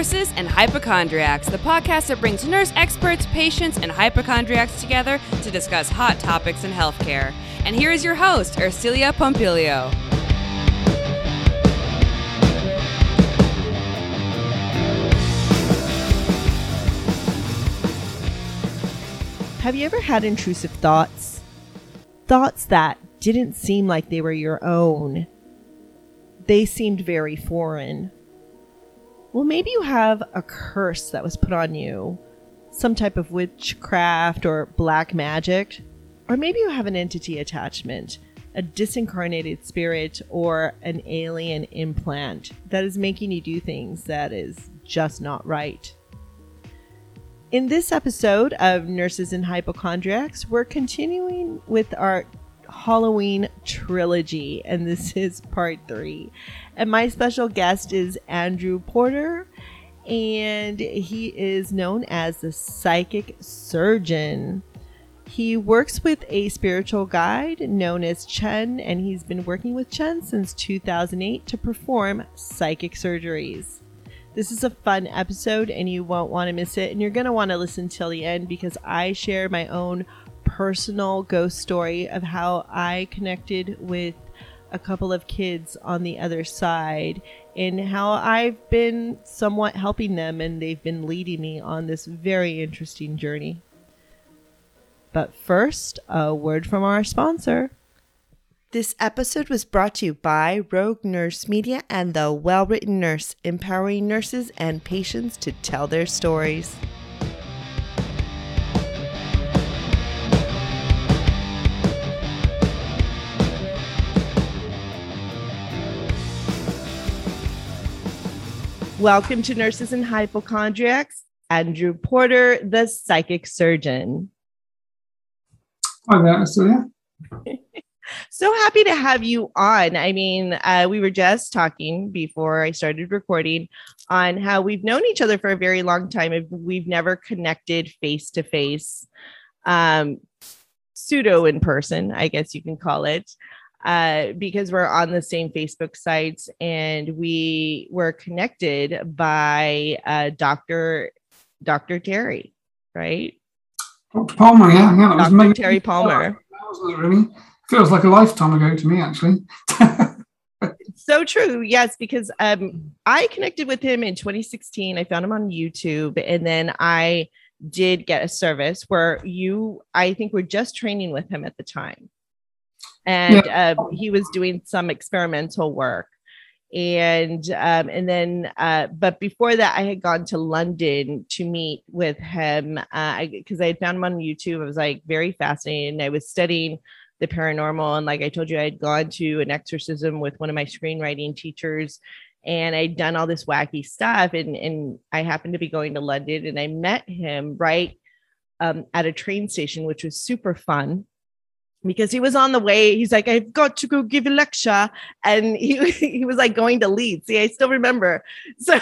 Nurses and Hypochondriacs, the podcast that brings nurse experts, patients, and hypochondriacs together to discuss hot topics in healthcare. And here is your host, Ercilia Pompilio. Have you ever had intrusive thoughts? Thoughts that didn't seem like they were your own. They seemed very foreign. Well, maybe you have a curse that was put on you, some type of witchcraft or black magic. Or maybe you have an entity attachment, a disincarnated spirit, or an alien implant that is making you do things that is just not right. In this episode of Nurses and Hypochondriacs, we're continuing with our Halloween trilogy, and this is part three. And my special guest is Andrew Porter, and he is known as the psychic surgeon. He works with a spiritual guide known as Chen, and he's been working with Chen since 2008 to perform psychic surgeries. This is a fun episode and you won't want to miss it. And you're going to want to listen till the end because I share my own personal ghost story of how I connected with a couple of kids on the other side and how I've been somewhat helping them and they've been leading me on this very interesting journey. But first, a word from our sponsor. This episode was brought to you by Rogue Nurse Media and The Well Written Nurse, empowering nurses and patients to tell their stories. Welcome to Nurses and Hypochondriacs, Andrew Porter, the psychic surgeon. Hi there, Celia. so happy to have you on. I mean, uh, we were just talking before I started recording on how we've known each other for a very long time. We've never connected face to face, pseudo in person, I guess you can call it. Uh, because we're on the same Facebook sites and we were connected by uh, Dr. Dr. Terry, right? Dr. Palmer, yeah, yeah. Dr. Was Terry Palmer. That was really feels like a lifetime ago to me, actually. so true. Yes, because um, I connected with him in 2016. I found him on YouTube, and then I did get a service where you, I think, were just training with him at the time, and uh, he was doing some experimental work. And um, and then, uh, but before that, I had gone to London to meet with him because uh, I, I had found him on YouTube. I was like very fascinated. and I was studying the paranormal. And like I told you, I had gone to an exorcism with one of my screenwriting teachers and I'd done all this wacky stuff. And, and I happened to be going to London and I met him right um, at a train station, which was super fun because he was on the way. He's like, I've got to go give a lecture. And he, he was like going to Leeds. See, I still remember. So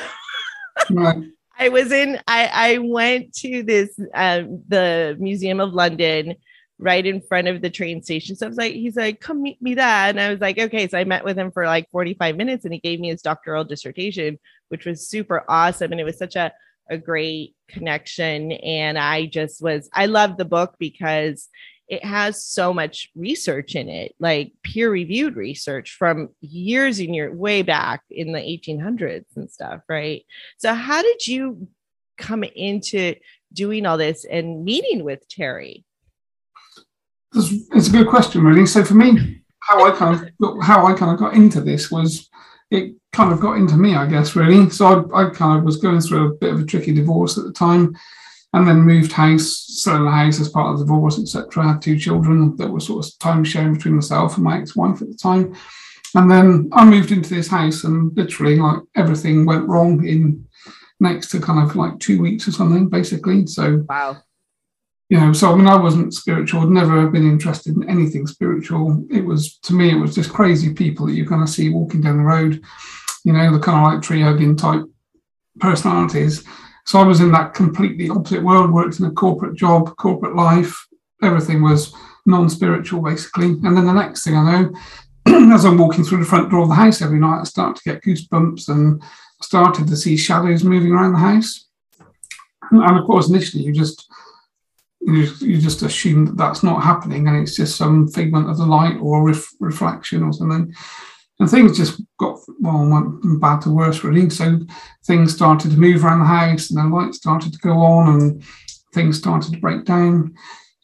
right. I was in, I, I went to this, um, the Museum of London right in front of the train station. So I was like, he's like, come meet me there. And I was like, okay. So I met with him for like 45 minutes and he gave me his doctoral dissertation, which was super awesome. And it was such a, a great connection. And I just was, I love the book because it has so much research in it, like peer reviewed research from years and years way back in the 1800s and stuff. Right. So, how did you come into doing all this and meeting with Terry? It's a good question, really. So for me, how I kind of got, how I kind of got into this was it kind of got into me, I guess, really. So I, I kind of was going through a bit of a tricky divorce at the time, and then moved house, selling the house as part of the divorce, etc. I had two children that were sort of time sharing between myself and my ex-wife at the time. And then I moved into this house, and literally, like everything went wrong in next to kind of like two weeks or something, basically. So wow you know, so I mean, I wasn't spiritual, I'd never been interested in anything spiritual. It was, to me, it was just crazy people that you kind of see walking down the road, you know, the kind of like tree hugging type personalities. So I was in that completely opposite world, worked in a corporate job, corporate life. Everything was non spiritual, basically. And then the next thing I know, as I'm walking through the front door of the house every night, I start to get goosebumps and started to see shadows moving around the house. And of course, initially you just you, just assume that that's not happening and it's just some figment of the light or ref- reflection or something. And things just got well went from bad to worse really. So things started to move around the house and the lights started to go on and things started to break down.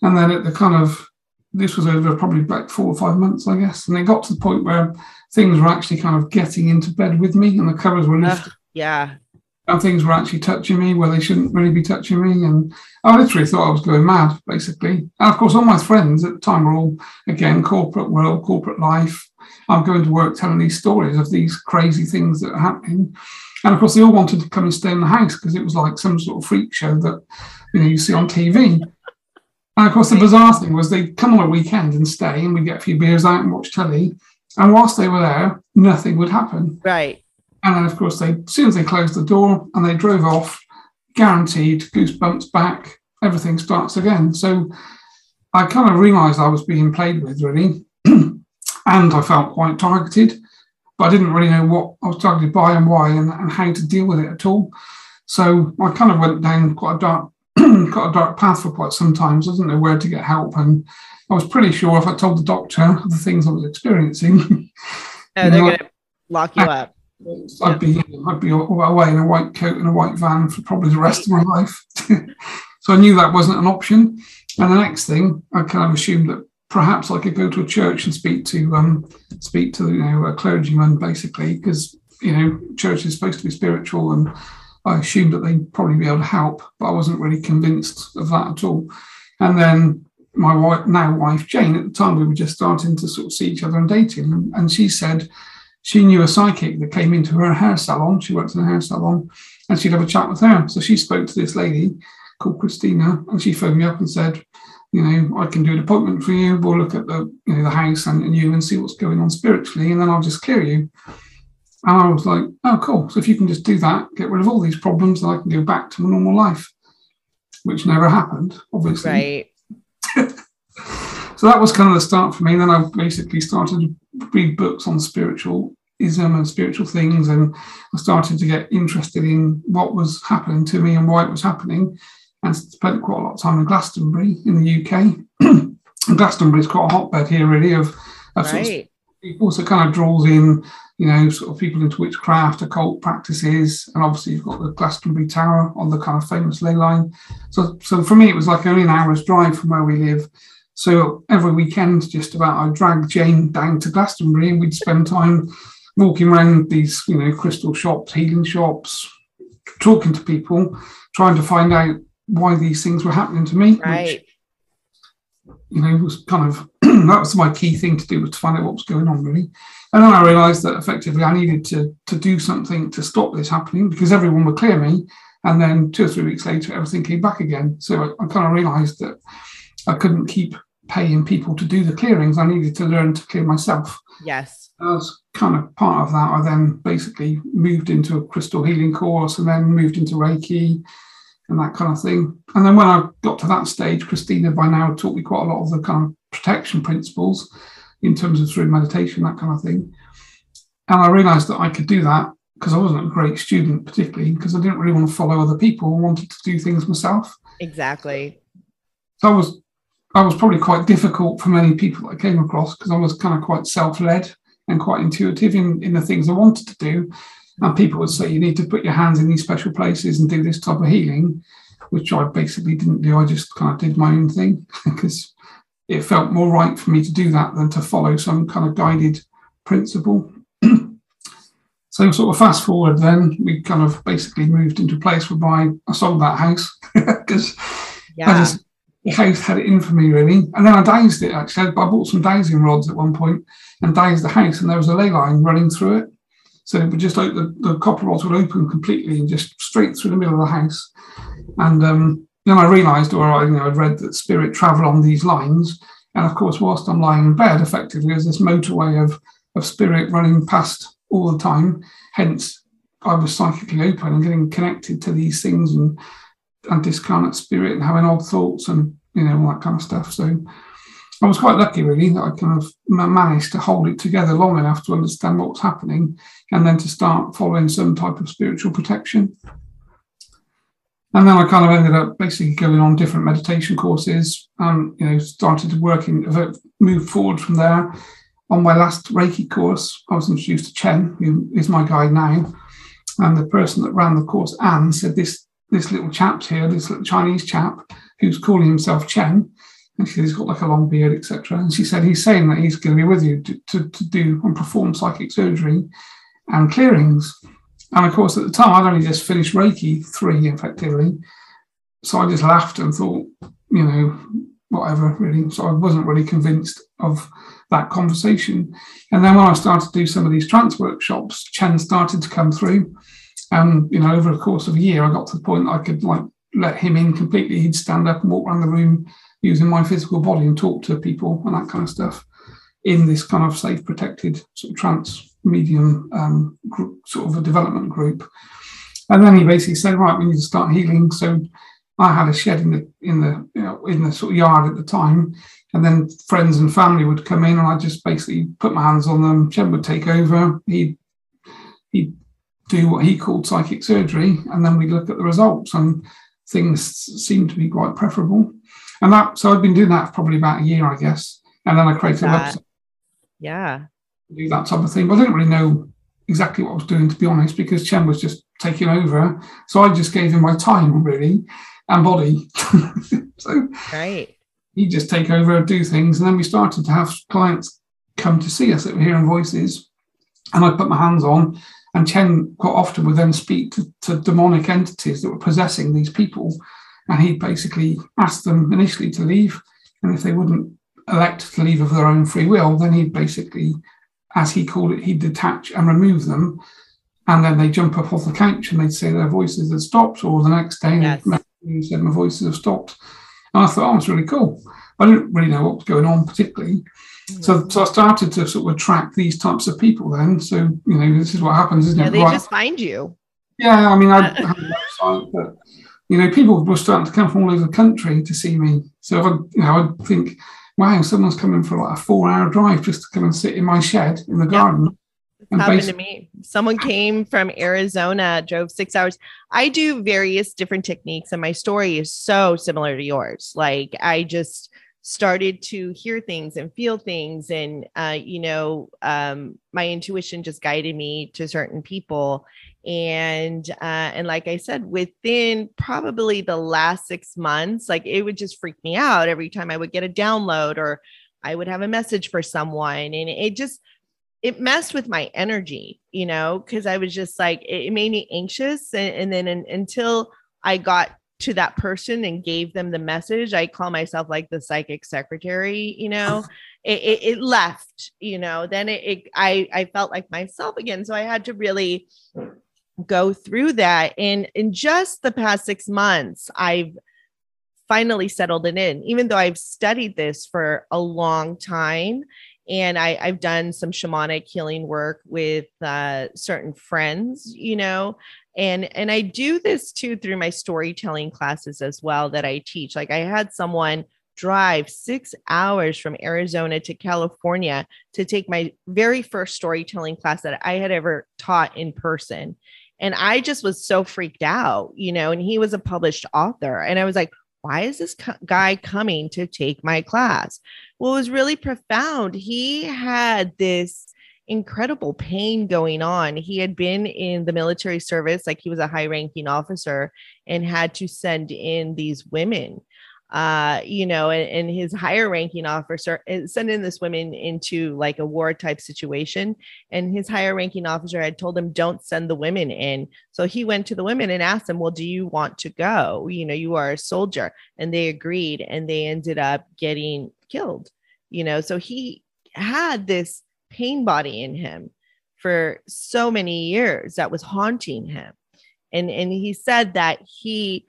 And then at the kind of this was over probably about four or five months, I guess. And it got to the point where things were actually kind of getting into bed with me and the covers were lifted. Uh, yeah. And things were actually touching me where they shouldn't really be touching me. And I literally thought I was going mad, basically. And of course, all my friends at the time were all, again, corporate world, corporate life. I'm going to work telling these stories of these crazy things that are happening. And of course, they all wanted to come and stay in the house because it was like some sort of freak show that you know you see on TV. And of course, the bizarre thing was they'd come on a weekend and stay, and we'd get a few beers out and watch telly. And whilst they were there, nothing would happen. Right. And then, of course, they as soon as they closed the door and they drove off, guaranteed goosebumps back, everything starts again. So I kind of realised I was being played with, really, and I felt quite targeted. But I didn't really know what I was targeted by and why, and, and how to deal with it at all. So I kind of went down quite a dark got a dark path for quite some time. So I didn't know where to get help. And I was pretty sure if I told the doctor the things I was experiencing, oh, they're going to lock you I, up. I'd be I'd be away in a white coat and a white van for probably the rest of my life. so I knew that wasn't an option. And the next thing, I kind of assumed that perhaps I could go to a church and speak to um, speak to you know a clergyman basically because you know church is supposed to be spiritual and I assumed that they'd probably be able to help, but I wasn't really convinced of that at all. And then my wife, now wife Jane, at the time we were just starting to sort of see each other and dating, and she said she knew a psychic that came into her hair salon. She worked in a hair salon, and she'd have a chat with her. So she spoke to this lady called Christina, and she phoned me up and said, you know, I can do an appointment for you. We'll look at the, you know, the house and, and you and see what's going on spiritually, and then I'll just clear you. And I was like, oh, cool. So if you can just do that, get rid of all these problems, then I can go back to my normal life, which never happened, obviously. Right. so that was kind of the start for me. then I basically started to read books on spiritualism and spiritual things. And I started to get interested in what was happening to me and why it was happening. And spent quite a lot of time in Glastonbury in the UK. and Glastonbury is quite a hotbed here, really, of, of right. sort of people. So kind of draws in you know, sort of people into witchcraft, occult practices, and obviously you've got the Glastonbury Tor on the kind of famous ley line. So, so for me, it was like only an hour's drive from where we live. So every weekend, just about, I'd drag Jane down to Glastonbury, and we'd spend time walking around these, you know, crystal shops, healing shops, talking to people, trying to find out why these things were happening to me. Right. Which, you know, was kind of that was my key thing to do was to find out what was going on really. And then I realised that effectively I needed to to do something to stop this happening because everyone would clear me, and then two or three weeks later everything came back again. So I, I kind of realised that I couldn't keep paying people to do the clearings. I needed to learn to clear myself. Yes. As kind of part of that, I then basically moved into a crystal healing course and then moved into Reiki and that kind of thing. And then when I got to that stage, Christina by now taught me quite a lot of the kind of protection principles in terms of through meditation, that kind of thing. And I realized that I could do that because I wasn't a great student, particularly because I didn't really want to follow other people. I wanted to do things myself. Exactly. So I was I was probably quite difficult for many people that I came across because I was kind of quite self-led and quite intuitive in, in the things I wanted to do. And people would say you need to put your hands in these special places and do this type of healing, which I basically didn't do. I just kind of did my own thing because it felt more right for me to do that than to follow some kind of guided principle. so, sort of fast forward, then we kind of basically moved into a place whereby I sold that house because yeah. I just the house had it in for me really. And then I dowsed it actually. I bought some dowsing rods at one point and dowsed the house, and there was a ley line running through it. So it would just like the, the copper rods would open completely and just straight through the middle of the house. And um, then I realised, or I, you know, I'd read that spirit travel on these lines. And of course, whilst I'm lying in bed, effectively, there's this motorway of, of spirit running past all the time. Hence, I was psychically open and getting connected to these things and, and discarnate spirit and having odd thoughts and, you know, all that kind of stuff. So I was quite lucky, really, that I kind of managed to hold it together long enough to understand what was happening and then to start following some type of spiritual protection. And then I kind of ended up basically going on different meditation courses and, you know, started working, uh, moved forward from there. On my last Reiki course, I was introduced to Chen, who is my guide now. And the person that ran the course, Anne, said, This this little chap's here, this little Chinese chap who's calling himself Chen. And she said, He's got like a long beard, etc. And she said, He's saying that he's going to be with you to, to, to do and perform psychic surgery and clearings. And of course, at the time, I'd only just finished Reiki 3 effectively. So I just laughed and thought, you know, whatever, really. So I wasn't really convinced of that conversation. And then when I started to do some of these trance workshops, Chen started to come through. And, you know, over the course of a year, I got to the point I could like let him in completely. He'd stand up and walk around the room using my physical body and talk to people and that kind of stuff in this kind of safe, protected sort of trance medium um, group, sort of a development group. And then he basically said, right, we need to start healing. So I had a shed in the in the you know, in the sort of yard at the time, and then friends and family would come in, and I just basically put my hands on them. Chen would take over. He'd he'd do what he called psychic surgery, and then we'd look at the results, and things seemed to be quite preferable. And that so I'd been doing that for probably about a year, I guess, and then I created a website. Yeah do that type of thing. But I didn't really know exactly what I was doing, to be honest, because Chen was just taking over. So I just gave him my time, really, and body. so right. he'd just take over, do things. And then we started to have clients come to see us that were hearing voices. And I put my hands on. And Chen quite often would then speak to, to demonic entities that were possessing these people. And he basically asked them initially to leave. And if they wouldn't elect to leave of their own free will, then he'd basically as he called it, he'd detach and remove them. And then they jump up off the couch and they'd say their voices had stopped, or the next day yes. they said my voices have stopped. And I thought, oh, it's really cool. I didn't really know what was going on particularly. Mm-hmm. So, so I started to sort of attract these types of people then. So, you know, this is what happens, isn't yeah, it? They right. just find you. Yeah, I mean, I have a website, but, you know, people were starting to come from all over the country to see me. So, I, you know, I think wow, someone's coming for like a four hour drive just to come and sit in my shed in the garden. Yep. happened to me. Someone came from Arizona, drove six hours. I do various different techniques, and my story is so similar to yours. Like, I just started to hear things and feel things, and, uh, you know, um, my intuition just guided me to certain people and uh, and like i said within probably the last six months like it would just freak me out every time i would get a download or i would have a message for someone. And it just it messed with my energy you know because i was just like it, made me anxious. And, and then in, until i got to that person and gave them the message i call myself like the psychic secretary you know? It, it, it, left you know? Then it, it i i felt like myself again. So i had to really go through that. And in just the past six months, I've finally settled it in, even though I've studied this for a long time. And I, have done some shamanic healing work with uh, certain friends, you know, and and I do this too through my storytelling classes as well that I teach. Like I had someone drive six hours from Arizona to California to take my very first storytelling class that I had ever taught in person. And I just was so freaked out, you know, and he was a published author. And I was like, why is this co- guy coming to take my class? Well, it was really profound. He had this incredible pain going on. He had been in the military service, like he was a high ranking officer, and had to send in these women uh, you know, and, and his higher ranking officer eh, sending this woman into like a war type situation. And his higher ranking officer had told him, don't send the women in. So he went to the women and asked them, well, do you want to go? You know, you are a soldier. And they agreed and they ended up getting killed, you know. So he had this pain body in him for so many years that was haunting him. And, and he said that he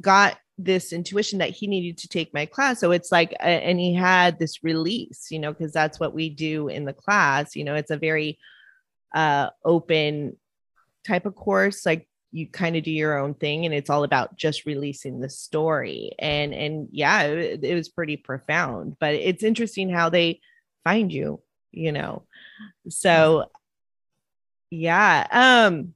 got this intuition that he needed to take my class. So it's like, and he had this release, you know, because that's what we do in the class. You know, it's a very uh, open type of course. Like you kind of do your own thing and it's all about just releasing the story and and yeah it, it was pretty profound but it's interesting how they find you you know so yeah um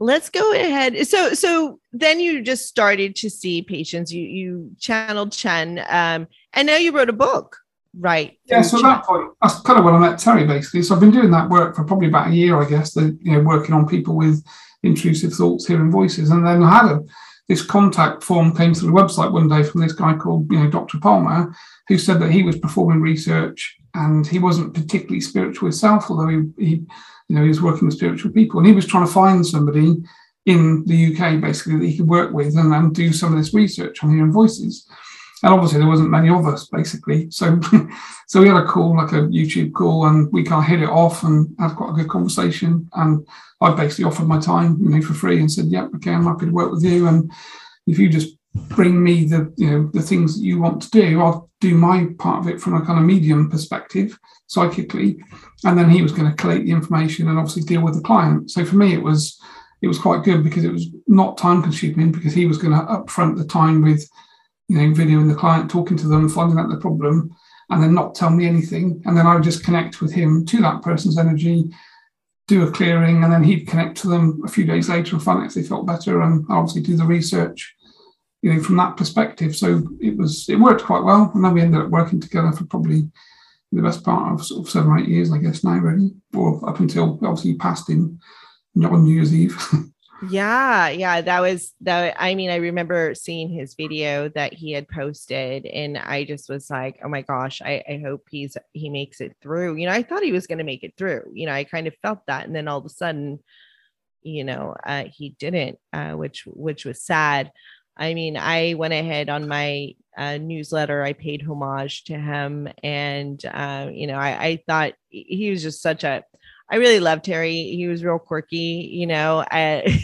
let's go ahead. So so then you just started to see patients. You you channeled chen um and now you wrote a book right? Yeah so at that point that's kind of when i met terry basically. So i've been doing that work for probably about a year i guess the, you know working on people with intrusive thoughts hearing voices. And then i had a this contact form came through the website one day from this guy called you know dr palmer who said that he was performing research and he wasn't particularly spiritual himself although he, he you know, he was working with spiritual people and he was trying to find somebody in the UK basically that he could work with and, and do some of this research on hearing voices. And obviously there wasn't many of us basically. So so we had a call, like a YouTube call, and we kind of hit it off and had quite a good conversation. And I basically offered my time, you know, for free and said, Yep, okay, I'm happy to work with you. And if you just bring me the you know the things that you want to do i'll do my part of it from a kind of medium perspective psychically. And then he was going to collate the information and obviously deal with the client. So for me it was it was quite good because it was not time consuming because he was going to upfront the time with you know videoing the client talking to them finding out the problem and then not tell me anything. And then i would just connect with him to that person's energy do a clearing and then he'd connect to them a few days later and find out if they felt better and obviously do the research you know, from that perspective. So it was it worked quite well, and then we ended up working together for probably the best part of sort of seven or eight years, I guess now, really, or up until obviously passed in on New Year's Eve. yeah, yeah, that was that. I mean, I remember seeing his video that he had posted, and I just was like, oh my gosh, I, I hope he's he makes it through. You know, I thought he was going to make it through. You know, I kind of felt that, and then all of a sudden, you know, uh, he didn't, uh, which which was sad. I mean, I went ahead on my uh, newsletter. I paid homage to him, and uh, you know, I, I, thought he was just such a. I really loved Terry. He was real quirky, you know. I,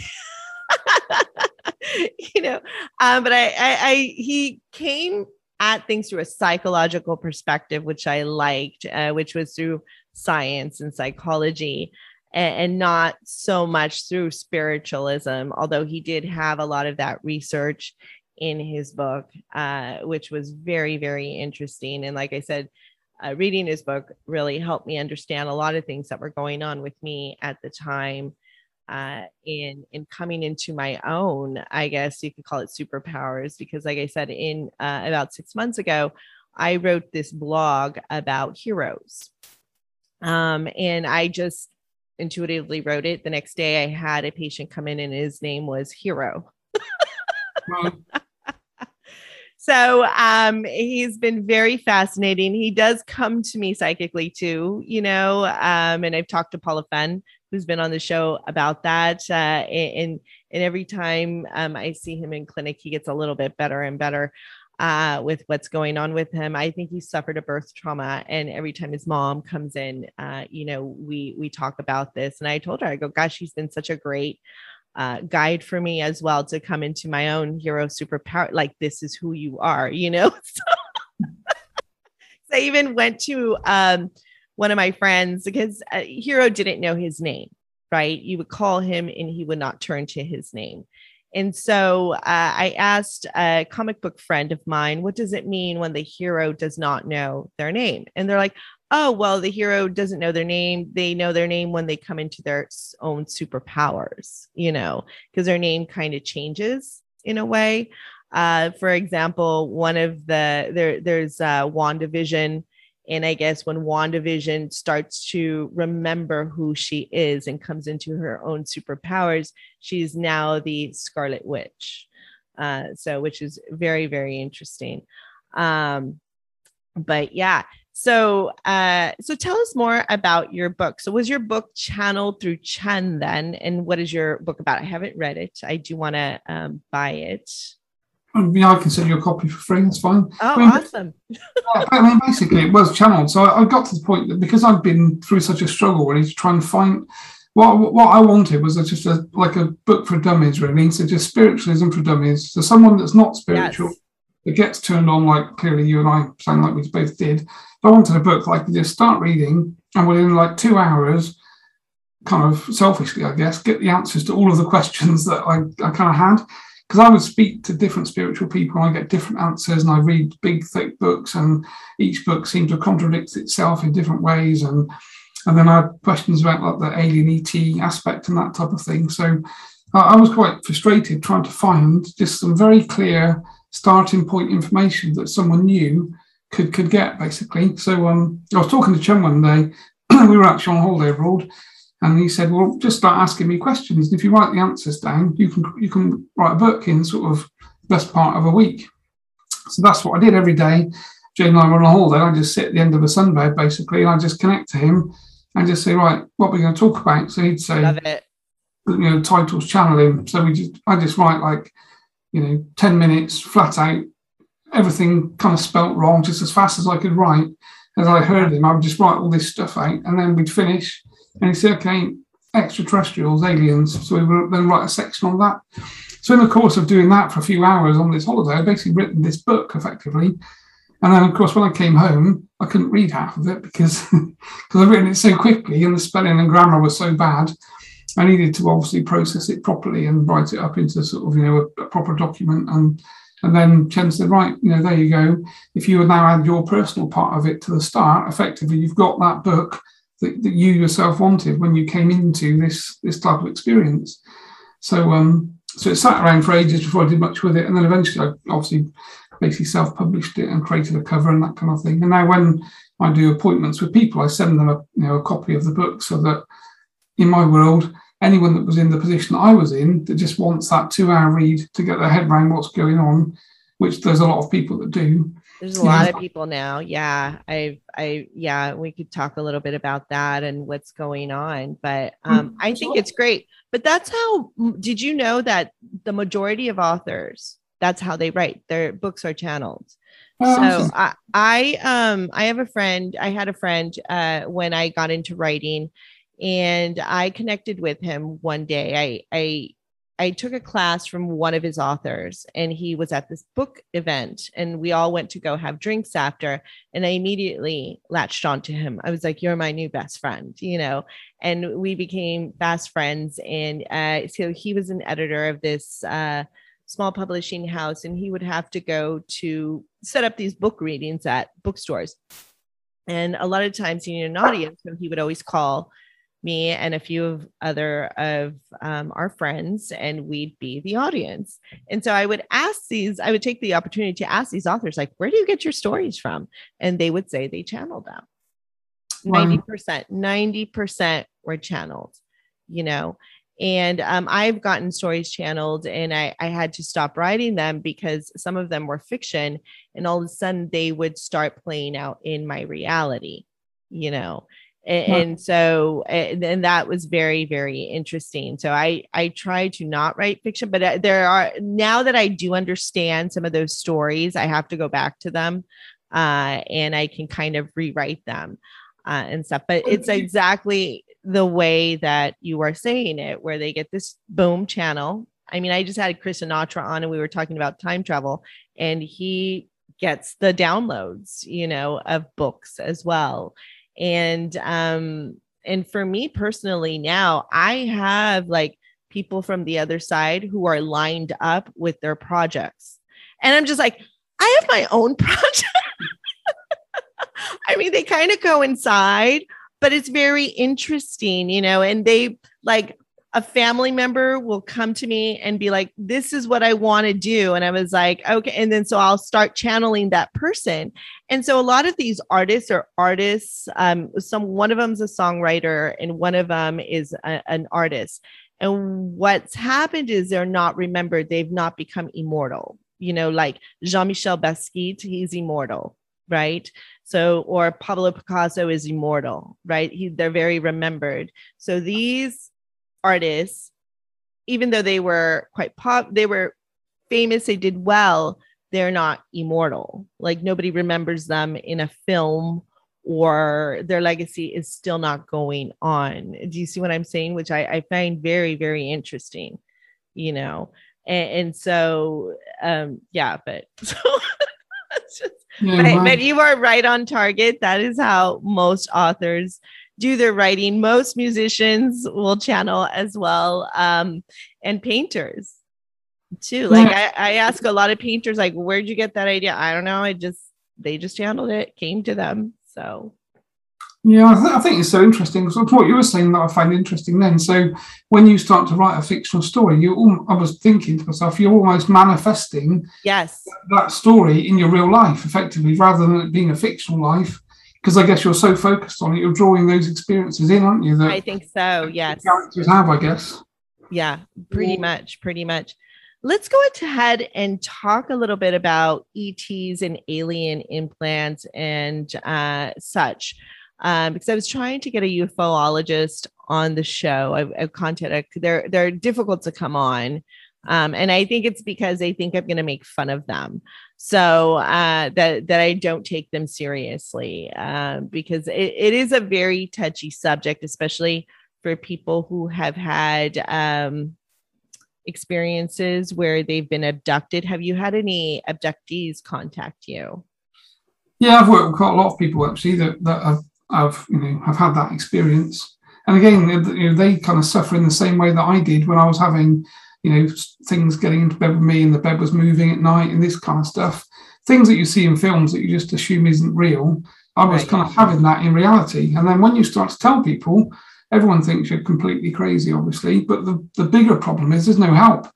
you know, um, but I, I, I, he came at things through a psychological perspective, which I liked, uh, which was through science and psychology and, and not so much through spiritualism, although he did have a lot of that research in his book, uh, which was very, very interesting. And like I said, uh, reading his book really helped me understand a lot of things that were going on with me at the time. Uh, in in coming into my own, I guess you could call it superpowers, because like I said, in uh, about six months ago, I wrote this blog about heroes, um, and I just intuitively wrote it. The next day, I had a patient come in, and his name was Hero. so um, he's been very fascinating. He does come to me psychically too, you know. Um, and I've talked to Paula Fenn, who's been on the show about that. Uh, and and every time um, I see him in clinic, he gets a little bit better and better uh, with what's going on with him. I think he suffered a birth trauma, and every time his mom comes in, uh, you know, we we talk about this. And I told her, I go, "Gosh, he's been such a great uh, guide for me as well to come into my own hero superpower. Like this is who you are, you know." so, I even went to um, one of my friends because uh, Hero didn't know his name. Right, you would call him, and he would not turn to his name. And so uh, I asked a comic book friend of mine, what does it mean when the hero does not know their name? And they're like, oh, well, the hero doesn't know their name. They know their name when they come into their own superpowers, you know, because their name kind of changes in a way. Uh, for example, one of the there there's uh, WandaVision and I guess when WandaVision starts to remember who she is and comes into her own superpowers, she's now the Scarlet Witch. Uh, so, which is very, very interesting. Um, but yeah, so uh, so tell us more about your book. So, was your book channeled through Chen then? And what is your book about? I haven't read it. I do want to um, buy it. Yeah, I can send you a copy for free. That's fine. Oh, I mean, awesome. I mean, basically, it was channeled. So I, I, got to the point that because I've been through such a struggle, really, to try and find what what I wanted was just a like a book for dummies, really. So just spiritualism for dummies. So someone that's not spiritual yes. that gets turned on, like clearly you and I sound like we both did. But I wanted a book like just start reading, and within like two hours, kind of selfishly, I guess, get the answers to all of the questions that I, I kind of had. Because I would speak to different spiritual people, and I get different answers, and I read big, thick books, and each book seemed to contradict itself in different ways. And and then I had questions about like the alien ET aspect and that type of thing. So I was quite frustrated trying to find just some very clear starting point information that someone new could could get basically. So um, I was talking to Chen one day. we were actually on holiday abroad, and he said, "Well, just start asking me questions. And if you write the answers down, you can you can write a book in sort of best part of a week." So that's what I did every day. Jane and I were on a holiday. I just sit at the end of a sunbed basically, and I just connect to him and just say, "Right, what we're we going to talk about?" So he'd say, Love it. you know, titles channeling. So we just I just write like, you know, 10 minutes flat out, everything kind of spelt wrong, just as fast as I could write. As I heard him, I would just write all this stuff out and then we'd finish. And he'd say, okay, extraterrestrials, aliens. So we would then write a section on that. So in the course of doing that for a few hours on this holiday, I basically written this book effectively. And then, of course, when I came home, I couldn't read half of it because because I'd written it so quickly and the spelling and grammar was so bad. I needed to obviously process it properly and write it up into sort of you know a, a proper document. And and then Chen said, right, you know, there you go. If you would now add your personal part of it to the start, effectively, you've got that book that, that you yourself wanted when you came into this this type of experience. So um, so it sat around for ages before I did much with it, and then eventually I obviously basically self-published it and created a cover and that kind of thing. And now when I do appointments with people, I send them a you know a copy of the book so that in my world, anyone that was in the position that I was in that just wants that two-hour read to get their head around what's going on, which there's a lot of people that do. There's a lot of people now. Yeah. I, I, yeah, we could talk a little bit about that and what's going on, but um, I think it's great. But that's how, did you know that the majority of authors, that's how they write their books are channeled. So I, I, um, I have a friend, I had a friend, uh, when I got into writing and I connected with him one day. I, I, I took a class from one of his authors and he was at this book event and we all went to go have drinks after and I immediately latched onto him. I was like, you're my new best friend, you know, and we became fast friends. And uh, so he was an editor of this uh, small publishing house and he would have to go to set up these book readings at bookstores. And a lot of times he needed an audience, so he would always call me and a few of other of um, our friends and we'd be the audience. And so i would ask these i would take the opportunity to ask these authors like where do you get your stories from? And they would say they channeled them. 90% 90% were channeled you know? And um, i've gotten stories channeled and I, I had to stop writing them because some of them were fiction and all of a sudden they would start playing out in my reality you know and, and so and, and, that was very very interesting. So i i try to not write fiction but uh, there are now that i do understand some of those stories i have to go back to them uh, and i can kind of rewrite them uh, and stuff. But it's exactly the way that you are saying it where they get this boom channel. I mean i just had chris sinatra on and we were talking about time travel and he gets the downloads you know of books as well and um and for me personally now i have like people from the other side who are lined up with their projects. And i'm just like i have my own project. I mean they kind of coincide but it's very interesting you know and they like a family member will come to me and be like, This is what I want to do. And I was like, Okay. And then so I'll start channeling that person. And so a lot of these artists are artists. Um, some one of them's a songwriter, and one of them is a, an artist. And what's happened is they're not remembered, they've not become immortal. You know, like Jean Michel Basquiat, he's immortal, right? So, or Pablo Picasso is immortal, right? He, they're very remembered. So these artists, even though they were quite pop, they were famous, they did well, they're not immortal. Like nobody remembers them in a film or their legacy is still not going on. Do you see what I'm saying? Which I, I find very, very interesting, you know. And, and so um yeah, but so just, yeah, but, but you are right on target. That is how most authors do their writing. Most musicians will channel as well, um, and painters too. Like I, I ask a lot of painters, like, where'd you get that idea? I don't know. I just they just channeled it, came to them. So yeah, I, th- I, think it's so interesting. So what you were saying that I find interesting then. So when you start to write a fictional story, you all, I was thinking to myself, you're almost manifesting yes that story in your real life, effectively, rather than it being a fictional life. Because I guess you're so focused on it, you're drawing those experiences in, aren't you? That I think so. Yes. Characters have, I guess. Yeah, pretty yeah. much, pretty much. Let's go ahead and talk a little bit about ETs and alien implants and uh, such um, because I was trying to get a ufologist on the show. I've, I've contacted they're they're difficult to come on, um, and I think it's because they think I'm going to make fun of them. So uh, that that I don't take them seriously uh, because it, it is a very touchy subject, especially for people who have had um, experiences where they've been abducted. Have you had any abductees contact you? Yeah, I've worked with quite a lot of people actually that, that have I've you know have had that experience. And again, you know, they kind of suffer in the same way that I did when I was having, you know, things getting into bed with me and the bed was moving at night and this kind of stuff. Things that you see in films that you just assume isn't real. I was right. kind of having that in reality. And then when you start to tell people, everyone thinks you're completely crazy, obviously. But the, the bigger problem is there's no help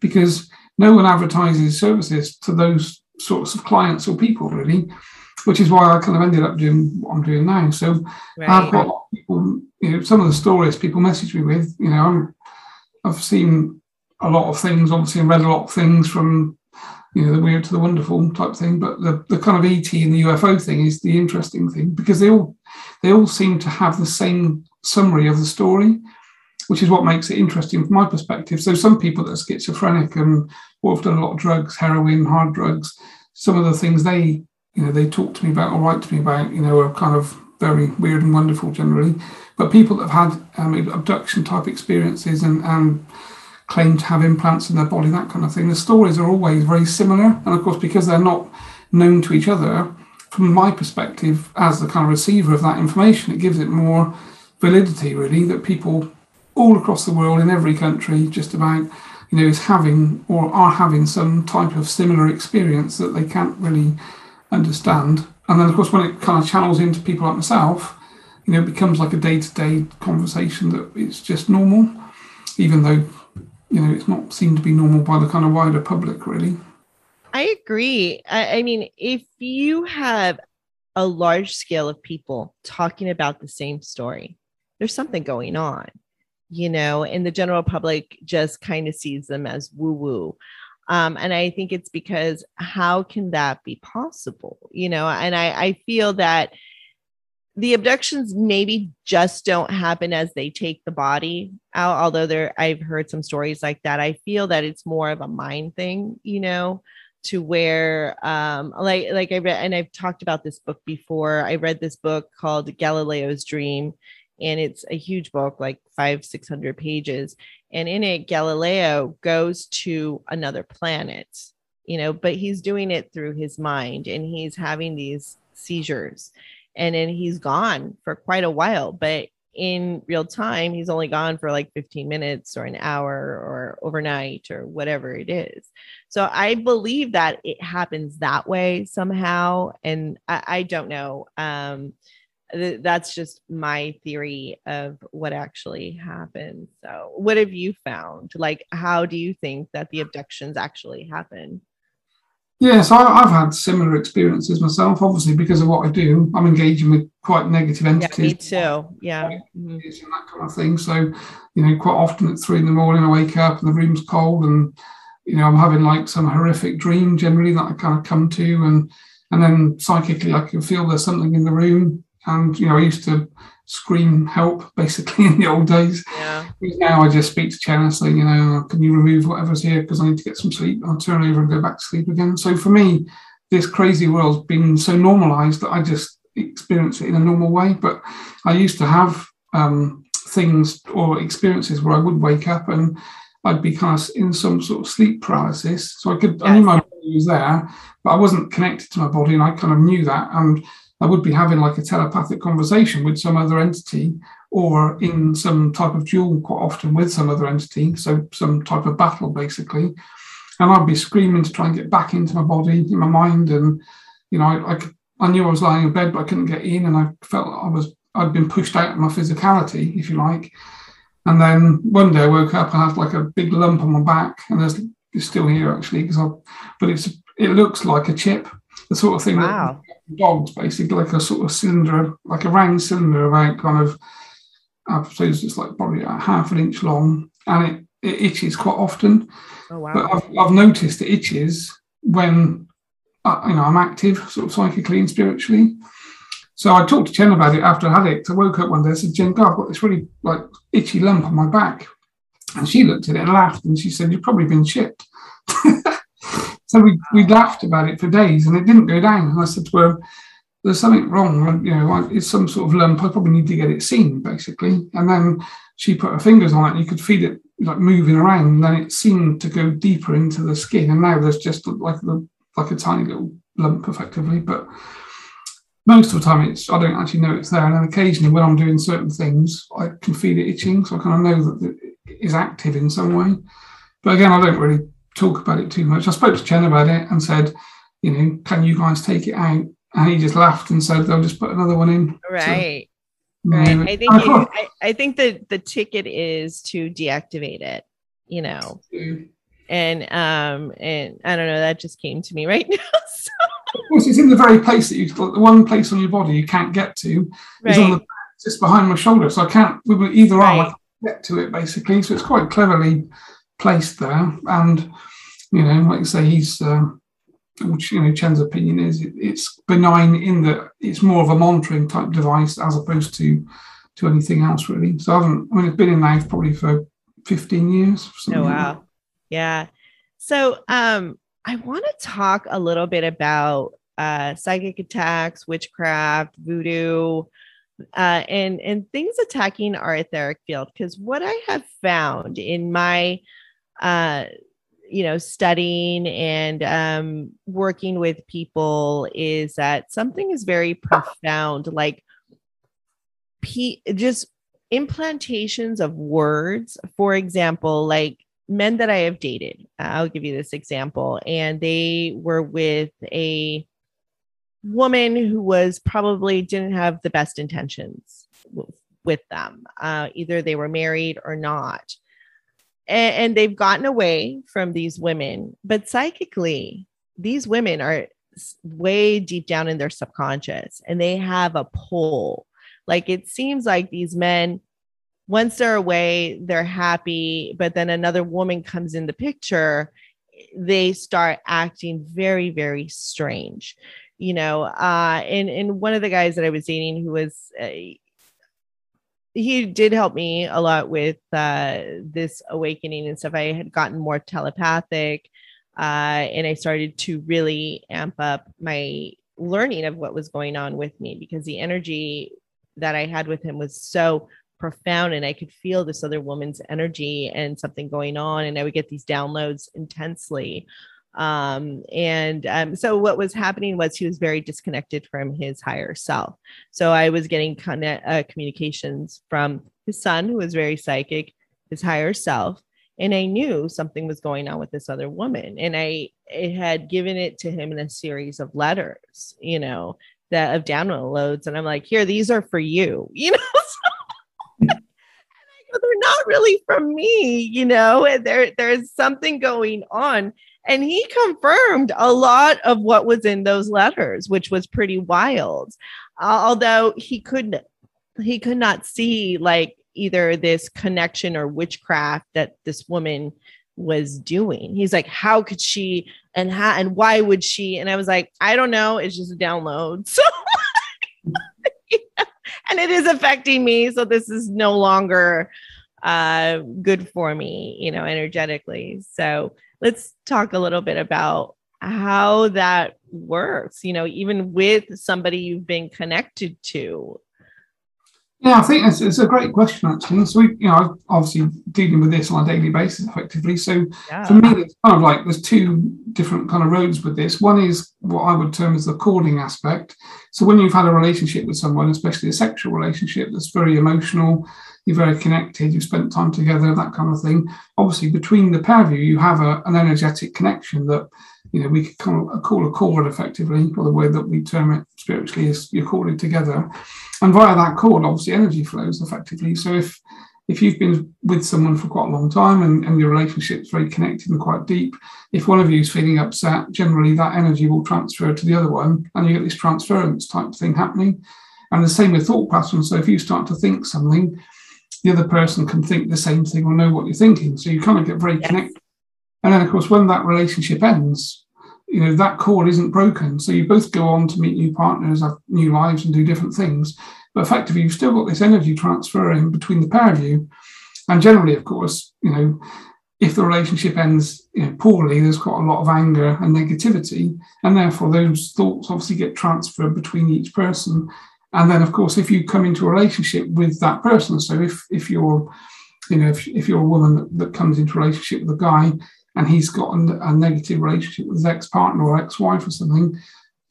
because no one advertises services to those sorts of clients or people, really which is why I kind of ended up doing what I'm doing now. So right. I've got people, you know, some of the stories people message me with, you know, i have seen a lot of things, obviously, and read a lot of things from, you know, the weird to the wonderful type thing. But the, the kind of ET and the UFO thing is the interesting thing because they all they all seem to have the same summary of the story, which is what makes it interesting from my perspective. So some people that are schizophrenic and or have done a lot of drugs, heroin, hard drugs, some of the things they you know, they talk to me about or write to me about, you know, are kind of very weird and wonderful generally. But people that have had um, abduction type experiences and, and claim to have implants in their body, that kind of thing, the stories are always very similar. And of course, because they're not known to each other, from my perspective, as the kind of receiver of that information, it gives it more validity, really, that people all across the world, in every country, just about, you know, is having or are having some type of similar experience that they can't really understand. And then, of course, when it kind of channels into people like myself, you know, it becomes like a day to day conversation that it's just normal, even though, you know, it's not seen to be normal by the kind of wider public, really. I agree. I, I mean, if you have a large scale of people talking about the same story, there's something going on, you know, and the general public just kind of sees them as woo woo. Um, and I think it's because how can that be possible? You know, and I, I feel that the abductions maybe just don't happen as they take the body out, although there I've heard some stories like that. I feel that it's more of a mind thing, you know, to where um like like I read and I've talked about this book before. I read this book called Galileo's Dream and it's a huge book like five six hundred pages and in it galileo goes to another planet you know but he's doing it through his mind and he's having these seizures and then he's gone for quite a while but in real time he's only gone for like 15 minutes or an hour or overnight or whatever it is so i believe that it happens that way somehow and i, I don't know um that's just my theory of what actually happened. So, what have you found? Like, how do you think that the abductions actually happen? Yes, I, have had similar experiences myself. Obviously, because of what I do, I'm engaging with quite negative entities. Yeah, me too. Yeah, mm-hmm. and that kind of thing. So, you know, quite often at three in the morning, I wake up and the room's cold, and you know, I'm having like some horrific dream generally that I kind of come to, and and then psychically I can feel there's something in the room and you know, I used to scream help basically in the old days. Yeah. Now I just speak to Chen say, you know, can you remove whatever's here because I need to get some sleep. I'll turn over and go back to sleep again. So for me, this crazy world's been so normalized that I just experience it in a normal way. But I used to have um, things or experiences where I would wake up and I'd be kind of in some sort of sleep paralysis. So I could, yes. I knew my body was there, but I wasn't connected to my body and I kind of knew that. And I would be having like a telepathic conversation with some other entity or in some type of duel quite often with some other entity. So some type of battle basically. And I'd be screaming to try and get back into my body, in my mind. And, you know, I, I, I knew I was lying in bed, but I couldn't get in. And I felt I was, I'd been pushed out of my physicality, if you like. And then one day I woke up and had like a big lump on my back, and there's it's still here actually because I, but it's it looks like a chip, the sort of thing Wow. Dogs basically like a sort of cylinder, like a round cylinder about kind of, I suppose it's like probably a half an inch long, and it, it itches quite often. Oh But. I've, I've noticed it itches when uh, you know I'm active, sort of psychically and spiritually. So I talked to Jen about it after I had it. I woke up one day. and said, "Jen, God, I've got this really like itchy lump on my back," and she looked at it and laughed, and she said, "You've probably been chipped." so we, we ah. laughed about it for days, and it didn't go down. And I said to her, "There's something wrong. You know, it's some sort of lump. I probably need to get it seen, basically." And then she put her fingers on it, and you could feel it like moving around. And then it seemed to go deeper into the skin, and now there's just like the like a tiny little lump, effectively. But most of the time, it's I don't actually know it's there. And then occasionally, when I'm doing certain things, I can feel it itching, so I kind of know that it is active in some way. But again, I don't really talk about it too much. I spoke to Chen about it and said, you know, can you guys take it out? And he just laughed and said they'll just put another one in. Right. You Right. know, I think you, I, I think that the ticket is to deactivate it, you know. And um and I don't know, that just came to me right now. So, Of course, it's in the very place that you the one place on your body you can't get to is on the just behind my shoulder. So I can't with either arm I can't get to it basically. So it's quite cleverly placed there. And you know, like you say, he's uh, which you know Chen's opinion is it, it's benign in that it's more of a monitoring type device as opposed to to anything else really. So I haven't. I mean, it's been in life probably for fifteen years. something Oh like wow. Yeah. So um I want to talk a little bit about uh psychic attacks, witchcraft, voodoo, uh and and things attacking our etheric field because what I have found in my uh you know studying and um working with people is that something is very profound like pe- just implantations of words. For example like men that i have dated i'll give you this example and they were with a woman who was probably didn't have the best intentions with them. Uh, either they were married or not and, and they've gotten away from these women. But psychically these women are way deep down in their subconscious and they have a pull. Like it seems like these men once they're away they're happy but then another woman comes in the picture they start acting very very strange. You know uh and and one of the guys that i was dating who was uh, he did help me a lot with uh this awakening and stuff. I had gotten more telepathic uh and i started to really amp up my learning of what was going on with me because the energy that i had with him was so profound and i could feel this other woman's energy and something going on. And i would get these downloads intensely um and um so what was happening was he was very disconnected from his higher self. So i was getting connect, uh, communications from his son who was very psychic his higher self and i knew something was going on with this other woman. And i it had given it to him in a series of letters you know that of downloads and i'm like here these are for you you know they're not really from me you know there there's something going on and he confirmed a lot of what was in those letters which was pretty wild. Although he couldn't, he could not see like either this connection or witchcraft that this woman was doing. He's like how could she and how and why would she? And i was like i don't know. It's just a download. So and it is affecting me so this is no longer uh good for me you know energetically. So let's talk a little bit about how that works you know even with somebody you've been connected to Yeah, I think it's, it's a great question actually. So we, you know, I'm obviously dealing with this on a daily basis effectively. So Yeah. for me, it's kind of like there's two different kind of roads with this. One is what I would term as the calling aspect. So when you've had a relationship with someone, especially a sexual relationship that's very emotional, you're very connected, you've spent time together, that kind of thing. Obviously, between the pair of you, you have a, an energetic connection that you know we could call, call a cord effectively, or the way that we term it spiritually is you're corded together, and via that cord, obviously, energy flows effectively. So if if you've been with someone for quite a long time and, and your relationship's very connected and quite deep, if one of you is feeling upset, generally that energy will transfer to the other one, and you get this transference type thing happening. And the same with thought patterns. So if you start to think something, the other person can think the same thing or know what you're thinking. So you kind of get very Yes. connected. And then, of course, when that relationship ends, you know that cord isn't broken. So you both go on to meet new partners, have new lives, and do different things. But effectively, you've still got this energy transferring between the pair of you. And generally, of course, you know, if the relationship ends you know, poorly, there's quite a lot of anger and negativity, and therefore those thoughts obviously get transferred between each person. And then, of course, if you come into a relationship with that person, so if if you're, you know, if, if you're a woman that, that comes into a relationship with a guy and he's got a, a negative relationship with his ex-partner or ex-wife or something,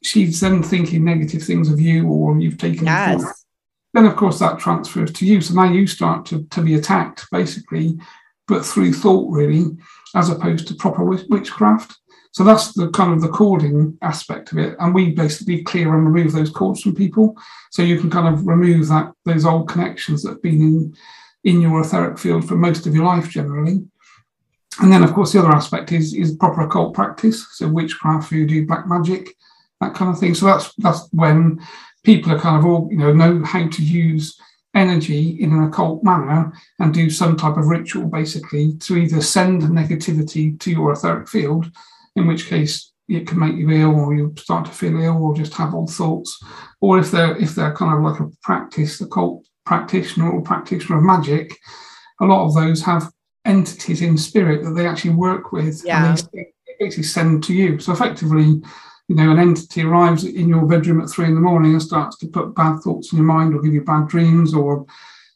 she's then thinking negative things of you or you've taken Yes. then of course that transfers to you. So now you start to, to be attacked basically, but through thought really, as opposed to proper witchcraft. So that's the kind of the cording aspect of it. And we basically clear and remove those cords from people. So you can kind of remove that those old connections that have been in in your etheric field for most of your life generally. And then of course the other aspect is is proper occult practice. So witchcraft, voodoo, black magic, that kind of thing. So that's that's when people are kind of all, you know, know how to use energy in an occult manner and do some type of ritual basically to either send negativity to your etheric field, in which case it can make you ill or you start to feel ill or just have odd thoughts. Or if they're if they're kind of like a practice, occult practitioner or practitioner of magic, a lot of those have entities in spirit that they actually work with Yeah. and they basically send to you. So effectively, you know, an entity arrives in your bedroom at three in the morning and starts to put bad thoughts in your mind or give you bad dreams or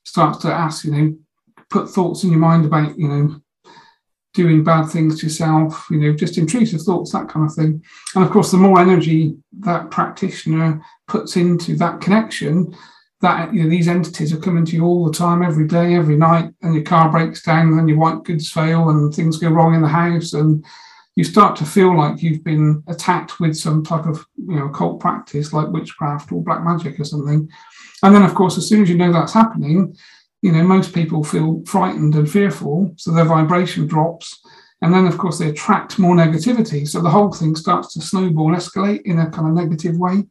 starts to ask, you know, put thoughts in your mind about, you know, doing bad things to yourself, you know, just intrusive thoughts, that kind of thing. And of course, the more energy that practitioner puts into that connection, that you know, these entities are coming to you all the time, every day, every night, and your car breaks down, and your white goods fail, and things go wrong in the house, and you start to feel like you've been attacked with some type of you know occult practice like witchcraft or black magic or something. And then, of course, as soon as you know that's happening, you know most people feel frightened and fearful, so their vibration drops. And then, of course, they attract more negativity. So the whole thing starts to snowball, escalate in a kind of negative way.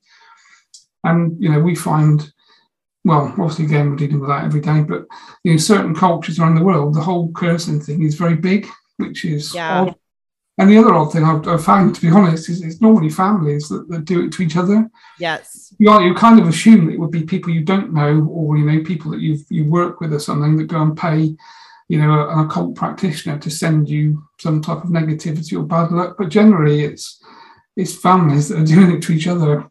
And, you know, we find, well, obviously, again, we're dealing with that every day, but, you know, certain cultures around the world, the whole cursing thing is very big, which is Yeah. odd. And the other odd thing I've, I've found, to be honest, is it's normally families that, that do it to each other Yes. you, are, you kind of assume that it would be people you don't know or you know people that you you work with or something that go and pay you know an occult practitioner to send you some type of negativity or bad luck but generally it's it's families that are doing it to each other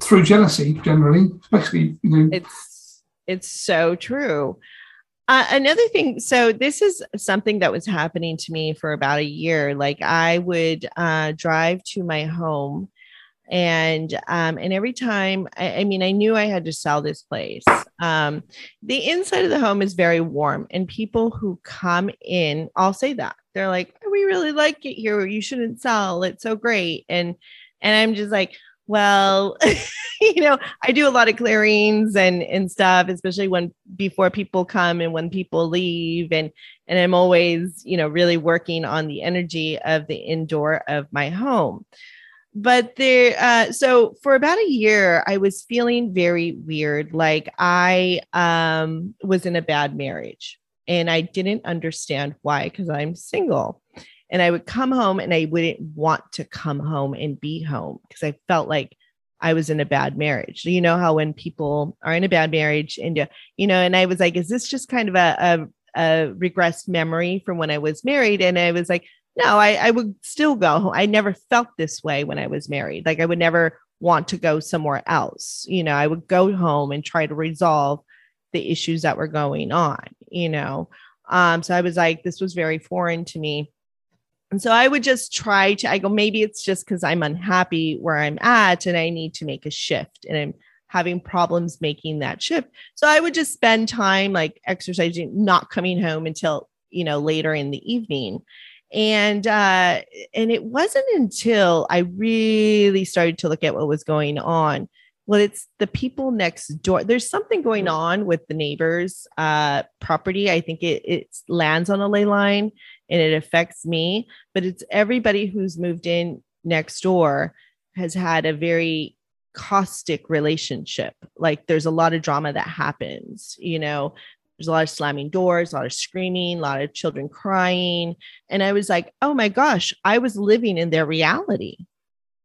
through jealousy generally especially you know It's it's so true. Uh, another thing, so this is something that was happening to me for about a year. Like I would uh, drive to my home, and um, and every time, I, I mean, I knew I had to sell this place. Um, the inside of the home is very warm, and people who come in, I'll say that they're like, "We really like it here. You shouldn't sell. It's so great." And and I'm just like, well, you know, I do a lot of clearings and and stuff, especially when before people come and when people leave, and and I'm always, you know, really working on the energy of the indoor of my home. But there, uh, so for about a year, I was feeling very weird, like I um, was in a bad marriage, and I didn't understand why because I'm single and I would come home and I wouldn't want to come home and be home because I felt like I was in a bad marriage. You know how when people are in a bad marriage and uh, you know, and I was like, is this just kind of a, a, a regressed memory from when I was married? And I was like, no, I, I would still go home. I never felt this way when I was married. Like I would never want to go somewhere else. You know, I would go home and try to resolve the issues that were going on, you know. Um, so I was like, this was very foreign to me. And so I would just try to, I go, maybe it's just because I'm unhappy where I'm at and I need to make a shift and I'm having problems making that shift. So I would just spend time like exercising, not coming home until, you know, later in the evening. And uh, and it wasn't until I really started to look at what was going on. Well it's the people next door. There's something going on with the neighbors uh property. I think it it lands on a ley line and it affects me but it's everybody who's moved in next door has had a very caustic relationship. Like there's a lot of drama that happens you know? There's a lot of slamming doors a lot of screaming a lot of children crying. And i was like oh my gosh i was living in their reality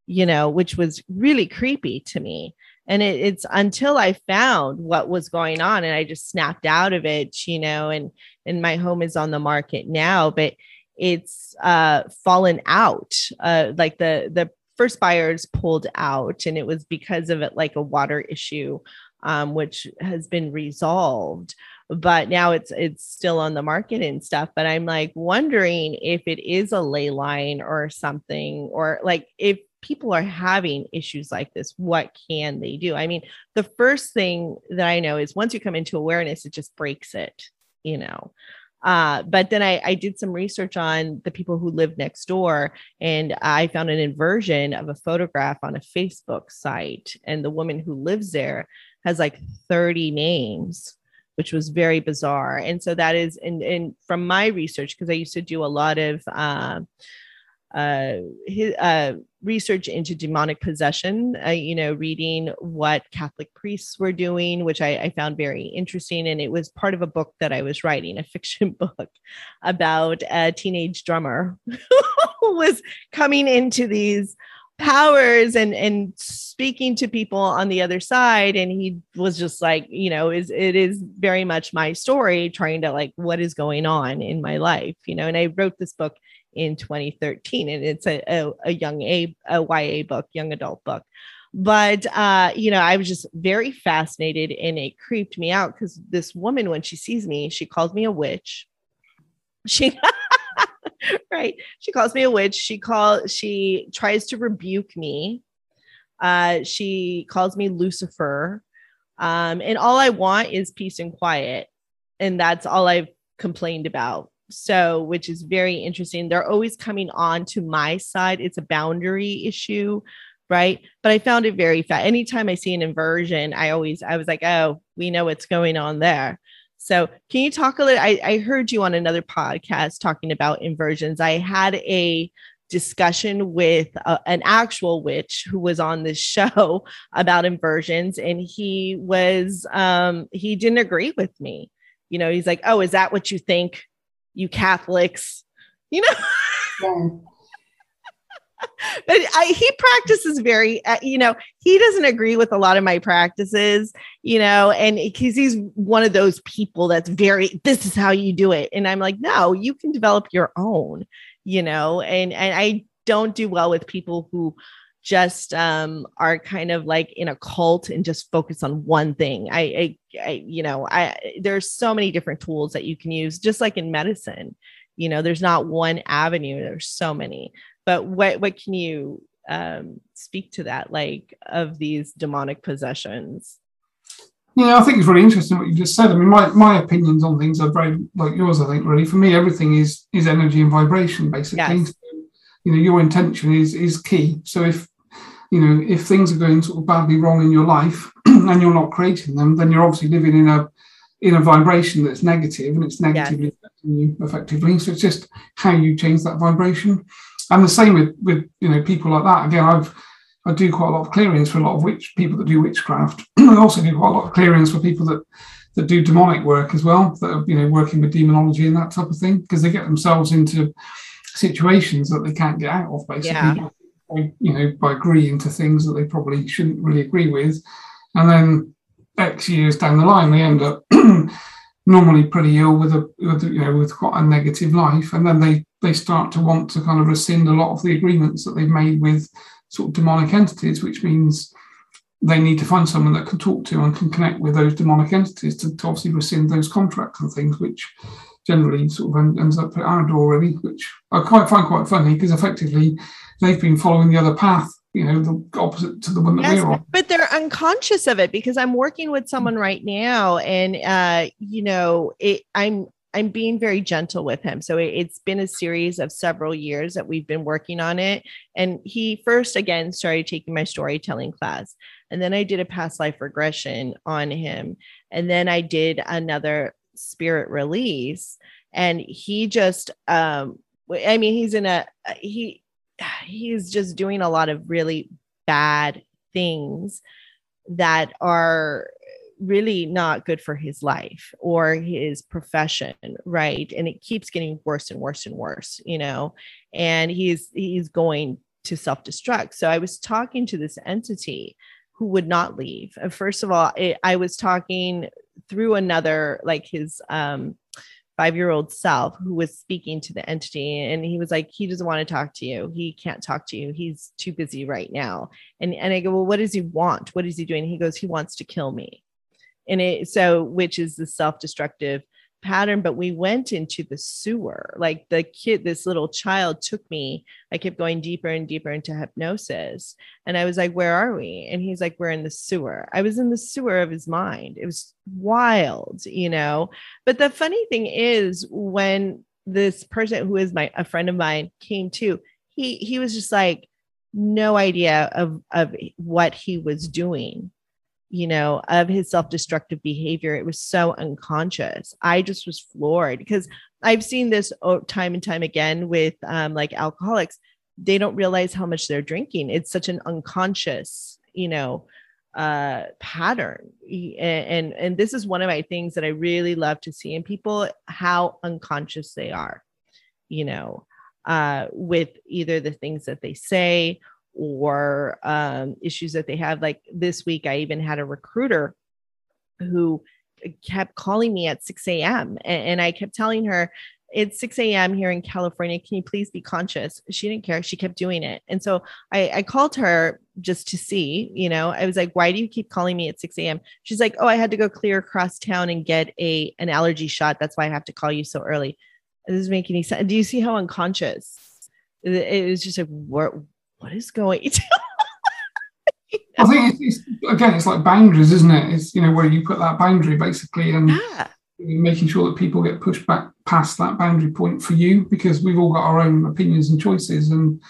you know which was really creepy to me and it, it's until i found what was going on and i just snapped out of it you know and and my home is on the market now but it's uh fallen out uh like the the first buyers pulled out and it was because of it like a water issue um, which has been resolved. But now it's it's still on the market and stuff but i'm like wondering if it is a ley line or something or like if people are having issues like this, what can they do? I mean, the first thing that I know is once you come into awareness, it just breaks it, you know. Uh, but then I, I did some research on the people who live next door, and I found an inversion of a photograph on a Facebook site. And the woman who lives there has like 30 names which was very bizarre. And so that is, and, and from my research, because I used to do a lot of uh, uh, his, uh, research into demonic possession, uh, you know, reading what Catholic priests were doing, which I, I, found very interesting. And it was part of a book that I was writing, a fiction book about a teenage drummer who was coming into these powers and and speaking to people on the other side and he was just like you know is it is very much my story trying to like what is going on in my life you know and i wrote this book in 2013 and it's a, a, a young a, a ya book young adult book. But uh you know i was just very fascinated and it creeped me out because this woman when she sees me she calls me a witch. She right. She calls me a witch. She calls she tries to rebuke me. Uh she calls me lucifer. Um and all i want is peace and quiet. And that's all i've complained about so which is very interesting. They're always coming on to my side. It's a boundary issue right? But i found it very fat anytime i see an inversion i always i was like oh we know what's going on there. So can you talk a little i, I heard you on another podcast talking about inversions. I had a discussion with uh, an actual witch who was on this show about inversions and he was um he didn't agree with me. You know he's like oh is that what you think you Catholics, you know. Yeah. but I, he practices very, uh, you know, he doesn't agree with a lot of my practices, you know, and because he's one of those people that's very, this is how you do it. And I'm like, no, you can develop your own, you know, and, and I don't do well with people who just um, are kind of like in a cult and just focus on one thing. I, I, I, you know, I there's so many different tools that you can use, just like in medicine. You know, there's not one avenue. There's so many. But what what can you um, speak to that, like of these demonic possessions? Yeah, I think it's really interesting what you just said. I mean, my, my opinions on things are very like yours. I think really for me, everything is is energy and vibration basically. Yes. You know, your intention is is key. So if you know, if things are going sort of badly wrong in your life and you're not creating them, then you're obviously living in a in a vibration that's negative and it's negatively yeah. affecting you effectively. So it's just how you change that vibration. And the same with with you know people like that. Again, I've I do quite a lot of clearings for a lot of witch people that do witchcraft. I also do quite a lot of clearings for people that that do demonic work as well, that are you know working with demonology and that type of thing, because they get themselves into situations that they can't get out of basically. Yeah you know, by agreeing to things that they probably shouldn't really agree with. And then X years down the line, they end up normally pretty ill with a, with, you know, with quite a negative life. And then they, they start to want to kind of rescind a lot of the agreements that they've made with sort of demonic entities, which means they need to find someone that can talk to and can connect with those demonic entities to, to obviously rescind those contracts and things, which generally sort of ends up at our door, really, which I quite find quite funny because effectively they've been following the other path, you know, the opposite to the one that yes, we're on. But they're unconscious of it because I'm working with someone right now, and uh, you know, it, I'm I'm being very gentle with him. So it, has been a series of several years that we've been working on it. And he first again started taking my storytelling class. And then I did a past life regression on him. And then I did another spirit release. And he just um I mean he's in a he he's just doing a lot of really bad things that are really not good for his life or his profession right? And it keeps getting worse and worse and worse you know? And he's he's going to self-destruct. So i was talking to this entity who would not leave. First of all it, i was talking through another like his um five year old self who was speaking to the entity and he was like he doesn't want to talk to you. He can't talk to you. He's too busy right now. And and i go well what does he want? What is he doing? He goes he wants to kill me. And it so which is the self-destructive pattern but we went into the sewer. Like the kid this little child took me i kept going deeper and deeper into hypnosis. And i was like where are we? And he's like we're in the sewer. I was in the sewer of his mind. It was wild you know? But the funny thing is when this person who is my a friend of mine came to he he was just like no idea of of what he was doing you know, of his self destructive behavior. It was so unconscious. I just was floored because I've seen this time and time again with um, like alcoholics. They don't realize how much they're drinking. It's such an unconscious, you know, uh, pattern. And, and this is one of my things that I really love to see in people how unconscious they are, you know, uh, with either the things that they say or um, issues that they have. Like this week, I even had a recruiter who kept calling me at 6 a.m. And, and I kept telling her, it's 6 a.m. here in California. Can you please be conscious? She didn't care. She kept doing it. And so I, I, called her just to see, you know, I was like, why do you keep calling me at 6 a.m.? She's like, oh, I had to go clear across town and get a an allergy shot. That's why I have to call you so early. It doesn't make any sense. Do you see how unconscious? It was just like, what, what is going on? I think it's, it's, again, it's like boundaries, isn't it? It's you know where you put that boundary basically, and yeah. making sure that people get pushed back past that boundary point for you, because we've all got our own opinions and choices, and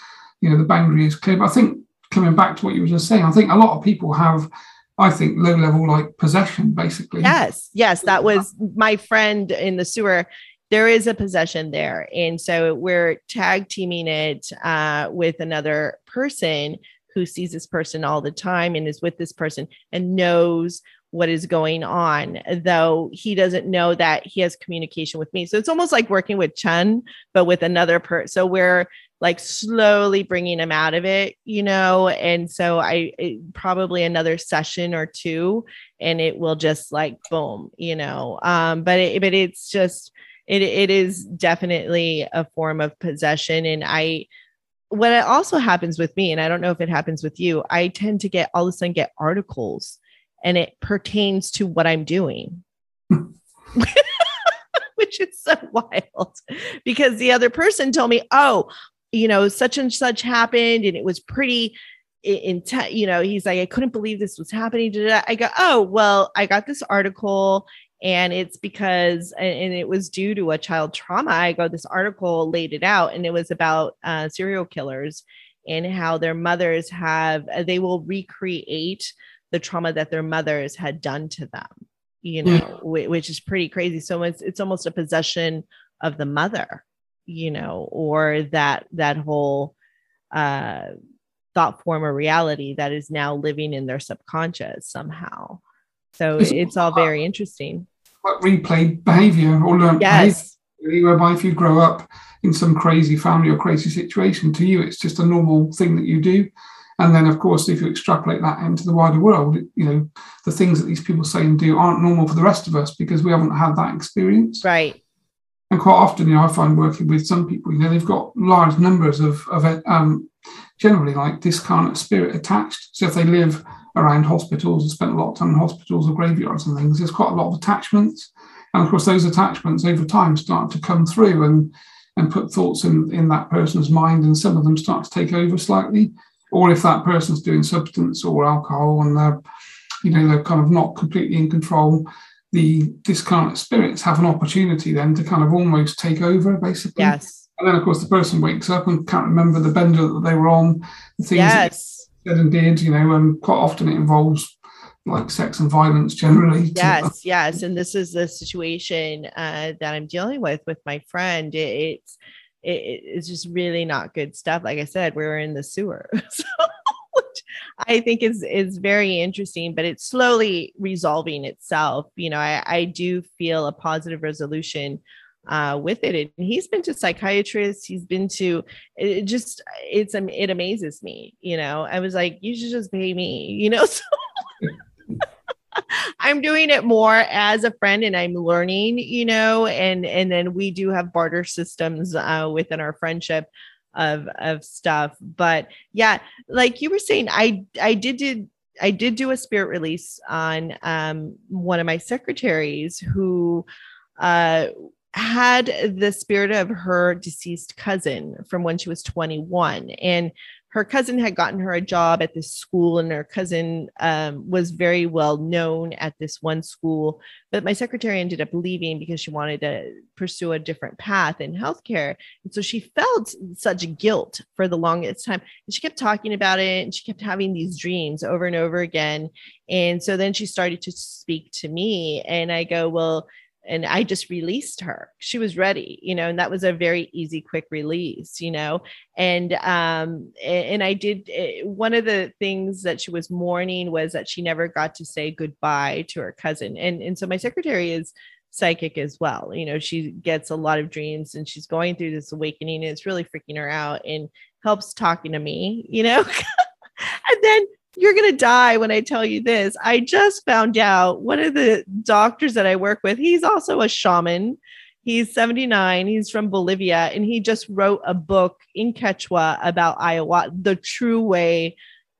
you know the boundary is clear. But I think coming back to what you were just saying, I think a lot of people have, I think, low level like possession, basically. Yes, yes, that was my friend in the sewer there is a possession there. And so we're tag teaming it uh, with another person who sees this person all the time and is with this person and knows what is going on, though he doesn't know that he has communication with me. So it's almost like working with Chen, but with another person. So we're like slowly bringing him out of it, you know. And so I it, probably another session or two, and it will just like boom, you know. Um, but it, but it's just it, it is definitely a form of possession. And i what also happens with me and i don't know if it happens with you i tend to get all of a sudden get articles and it pertains to what i'm doing. Which is so wild because the other person told me oh you know such and such happened and it was pretty in, you know he's like i couldn't believe this was happening. I go oh well i got this article and it's because and it was due to a child trauma i go this article laid it out and it was about uh, serial killers and how their mothers have uh, they will recreate the trauma that their mothers had done to them you know yeah. which is pretty crazy so it's, it's almost a possession of the mother you know or that that whole uh thought form or reality that is now living in their subconscious somehow so it's all very interesting. Like replay behavior or learned yes. behavior, whereby if you grow up in some crazy family or crazy situation, to you it's just a normal thing that you do. And then, of course, if you extrapolate that into the wider world, you know, the things that these people say and do aren't normal for the rest of us because we haven't had that experience. Right. And quite often, you know, I find working with some people, you know, they've got large numbers of, of um, generally like discarnate spirit attached. So if they live around hospitals. I spent a lot of time in hospitals or graveyards and things. There's quite a lot of attachments, and of course, those attachments over time start to come through and and put thoughts in in that person's mind, and some of them start to take over slightly. Or if that person's doing substance or alcohol and they're, you know, they're kind of not completely in control, the discarnate spirits have an opportunity then to kind of almost take over, basically. Yes. And then, of course, the person wakes up and can't remember the bender that they were on, the things Yes. Said and did, you know, and quite often it involves like sex and violence generally. Yes, yes, and this is the situation uh, that I'm dealing with with my friend. It, it's it, it's just really not good stuff. Like I said, we were in the sewer, so I think is is very interesting. But it's slowly resolving itself. You know, I, I do feel a positive resolution uh, with it. And he's been to psychiatrists. He's been to it just it's am- it amazes me. You know, I was like, you should just pay me. You know, so. I'm doing it more as a friend and I'm learning, you know, and and then we do have barter systems uh, within our friendship of of stuff. But yeah, like you were saying, I I did did I did do a spirit release on um, one of my secretaries who uh, had the spirit of her deceased cousin from when she was 21 and her cousin had gotten her a job at this school and her cousin um, was very well known at this one school. But my secretary ended up leaving because she wanted to pursue a different path in healthcare. And so she felt such guilt for the longest time. And she kept talking about it and she kept having these dreams over and over again. And so then she started to speak to me and i go well and I just released her. She was ready, you know, and that was a very easy, quick release, you know. And um, and I did eh, one of the things that she was mourning was that she never got to say goodbye to her cousin. And and so my secretary is psychic as well. You know, she gets a lot of dreams and she's going through this awakening and it's really freaking her out and helps talking to me, you know. and then you're going to die when I tell you this. I just found out one of the doctors that I work with, he's also a shaman. He's 79, he's from Bolivia, and he just wrote a book in Quechua about ayahuasca, the true way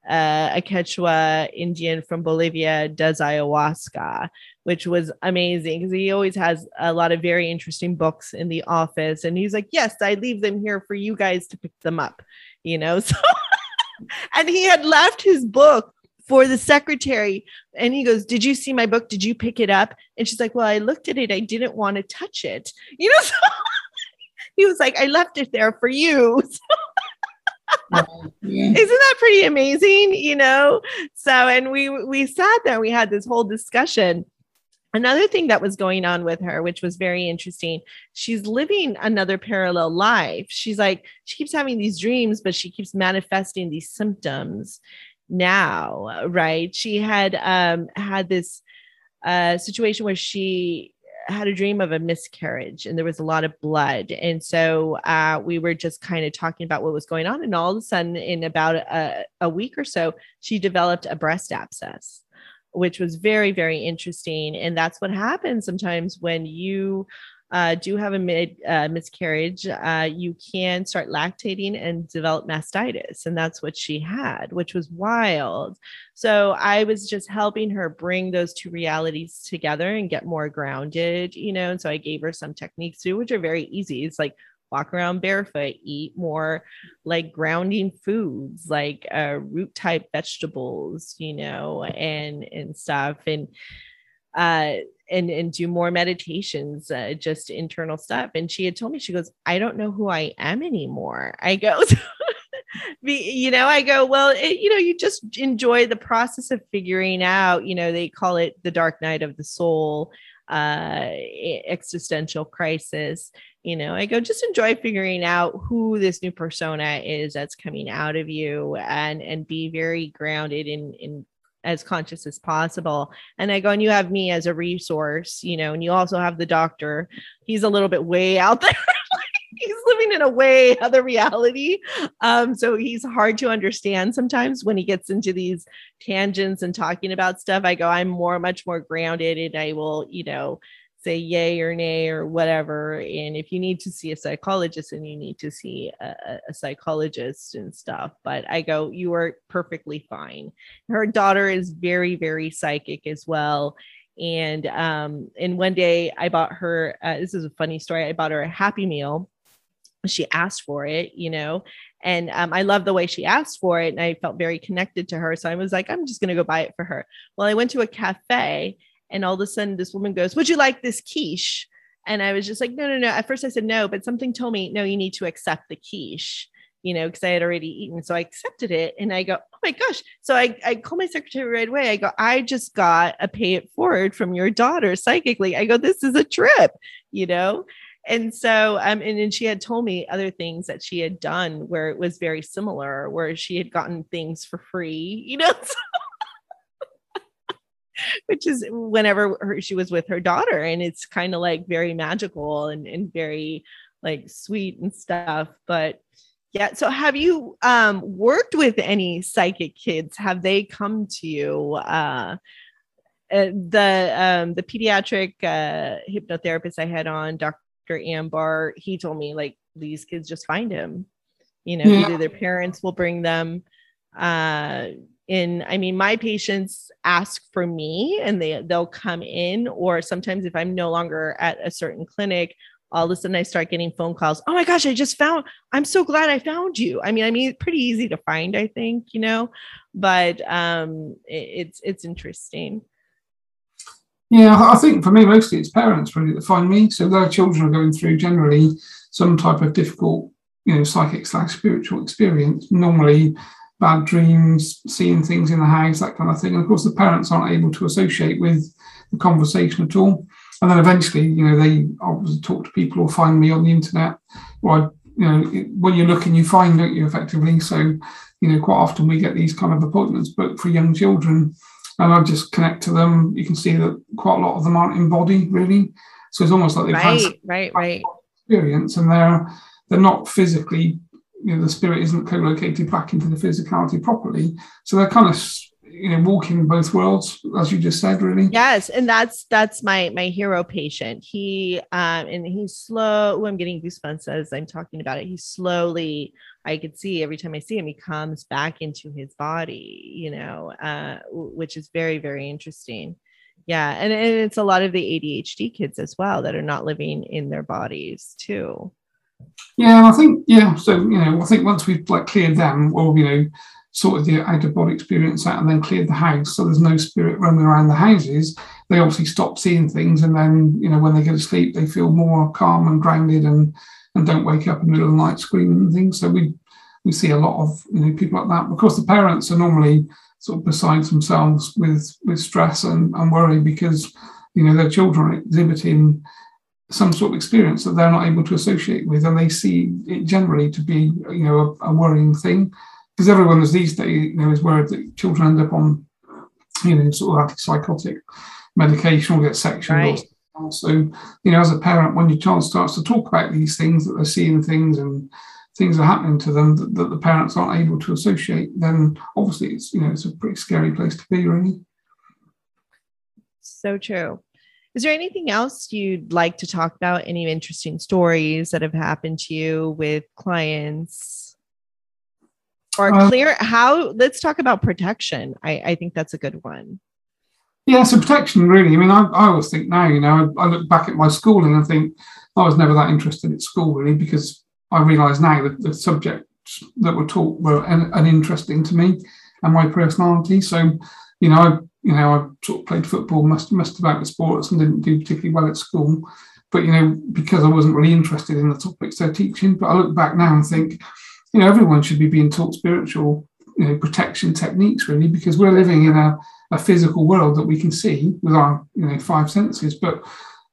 uh, a Quechua Indian from Bolivia does ayahuasca, which was amazing because he always has a lot of very interesting books in the office. And he's like, Yes, I leave them here for you guys to pick them up, you know? So and he had left his book for the secretary. And he goes did you see my book? Did you pick it up? And she's like well i looked at it. I didn't want to touch it. You know so he was like i left it there for you. Yeah. isn't that pretty amazing? You know? So and we we sat there. We had this whole discussion another thing that was going on with her which was very interesting she's living another parallel life. She's like she keeps having these dreams but she keeps manifesting these symptoms now right? She had um had this uh situation where she had a dream of a miscarriage and there was a lot of blood. And so uh, we were just kind of talking about what was going on. And all of a sudden in about a, a week or so she developed a breast abscess which was very very interesting. And that's what happens sometimes when you uh, do have a mid, uh, miscarriage uh, you can start lactating and develop mastitis and that's what she had which was wild. So i was just helping her bring those two realities together and get more grounded you know and so i gave her some techniques too which are very easy. It's like walk around barefoot eat more like grounding foods like uh, root type vegetables you know and and stuff and uh and and do more meditations uh, just internal stuff. And she had told me she goes i don't know who i am anymore. I go you know i go well it, you know you just enjoy the process of figuring out you know they call it the dark night of the soul uh existential crisis you know i go just enjoy figuring out who this new persona is that's coming out of you and and be very grounded in in as conscious as possible. And i go and you have me as a resource you know and you also have the doctor. He's a little bit way out there he's living in a way other reality um so he's hard to understand sometimes when he gets into these tangents and talking about stuff i go i'm more much more grounded and i will you know say yay or nay or whatever. And if you need to see a psychologist, and you need to see a, a psychologist and stuff. But I go, you are perfectly fine. Her daughter is very, very psychic as well. And um, and one day I bought her. Uh, this is a funny story. I bought her a Happy Meal. She asked for it, you know, and um, I love the way she asked for it, and I felt very connected to her. So I was like, I'm just going to go buy it for her. Well, I went to a cafe and all of a sudden, this woman goes, Would you like this quiche? And I was just like, No, no, no. At first, I said no, but something told me, No, you need to accept the quiche, you know, because I had already eaten. So I accepted it. And I go, Oh my gosh. So I, I call my secretary right away. I go, I just got a pay it forward from your daughter psychically. I go, This is a trip, you know? And so um and then she had told me other things that she had done where it was very similar where she had gotten things for free you know which is whenever her, she was with her daughter and it's kind of like very magical and, and very like sweet and stuff but yeah so have you um worked with any psychic kids? Have they come to you uh, uh the um the pediatric uh hypnotherapist i had on dr ambar he told me like these kids just find him. You know yeah. either their parents will bring them uh in i mean my patients ask for me and they they'll come in or sometimes if i'm no longer at a certain clinic all of a sudden i start getting phone calls. Oh my gosh i just found i'm so glad i found you. I mean i mean pretty easy to find i think you know but um it, it's it's interesting yeah i think for me mostly it's parents really that find me so their children are going through generally some type of difficult you know psychic slash spiritual experience normally bad dreams, seeing things in the house, that kind of thing. And of course, the parents aren't able to associate with the conversation at all. And then eventually, you know, they obviously talk to people or find me on the internet. Or, you know, when you're looking, you find, don't you, effectively? So, you know, quite often we get these kind of appointments booked for young children. And I just connect to them. You can see that quite a lot of them aren't embodied, really. So it's almost like they've right, had right, right. experience and they're they're not physically you know the spirit isn't co-located back into the physicality properly so they're kind of you know walking both worlds as you just said really yes and that's that's my my hero patient he um and he's slow i'm getting goosebumps as i'm talking about it he's slowly i could see every time i see him he comes back into his body you know uh which is very very interesting yeah and, and it's a lot of the adhd kids as well that are not living in their bodies too yeah, I think yeah. So you know, I think once we've like cleared them, or you know, sorted the out of body experience out, and then cleared the house, so there's no spirit roaming around the houses. They obviously stop seeing things, and then you know, when they go to sleep, they feel more calm and grounded, and and don't wake up in the middle of the night screaming and things. So we we see a lot of you know people like that. because the parents are normally sort of beside themselves with with stress and, and worry because you know their children are exhibiting some sort of experience that they're not able to associate with, and they see it generally to be, you know, a, a worrying thing. Because everyone is these days, you know, is worried that children end up on, you know, sort of antipsychotic medication or get sectioned. Right. Or so, you know, as a parent, when your child starts to talk about these things, that they're seeing things and things are happening to them that, that the parents aren't able to associate, then obviously it's, you know, it's a pretty scary place to be, really. So true. Is there anything else you'd like to talk about? Any interesting stories that have happened to you with clients? Or uh, clear how let's talk about protection. I, I think that's a good one. Yeah, so protection really. I mean, I, I always think now, you know, I, I look back at my schooling and I think I was never that interested at school really because I realise now that the subjects that were taught were uninteresting to me and my personality. So, you know, I you know, I sort of played football, must must about the sports, and didn't do particularly well at school. But you know, because I wasn't really interested in the topics they're teaching. But I look back now and think, you know, everyone should be being taught spiritual, you know, protection techniques really, because we're living in a, a physical world that we can see with our you know five senses. But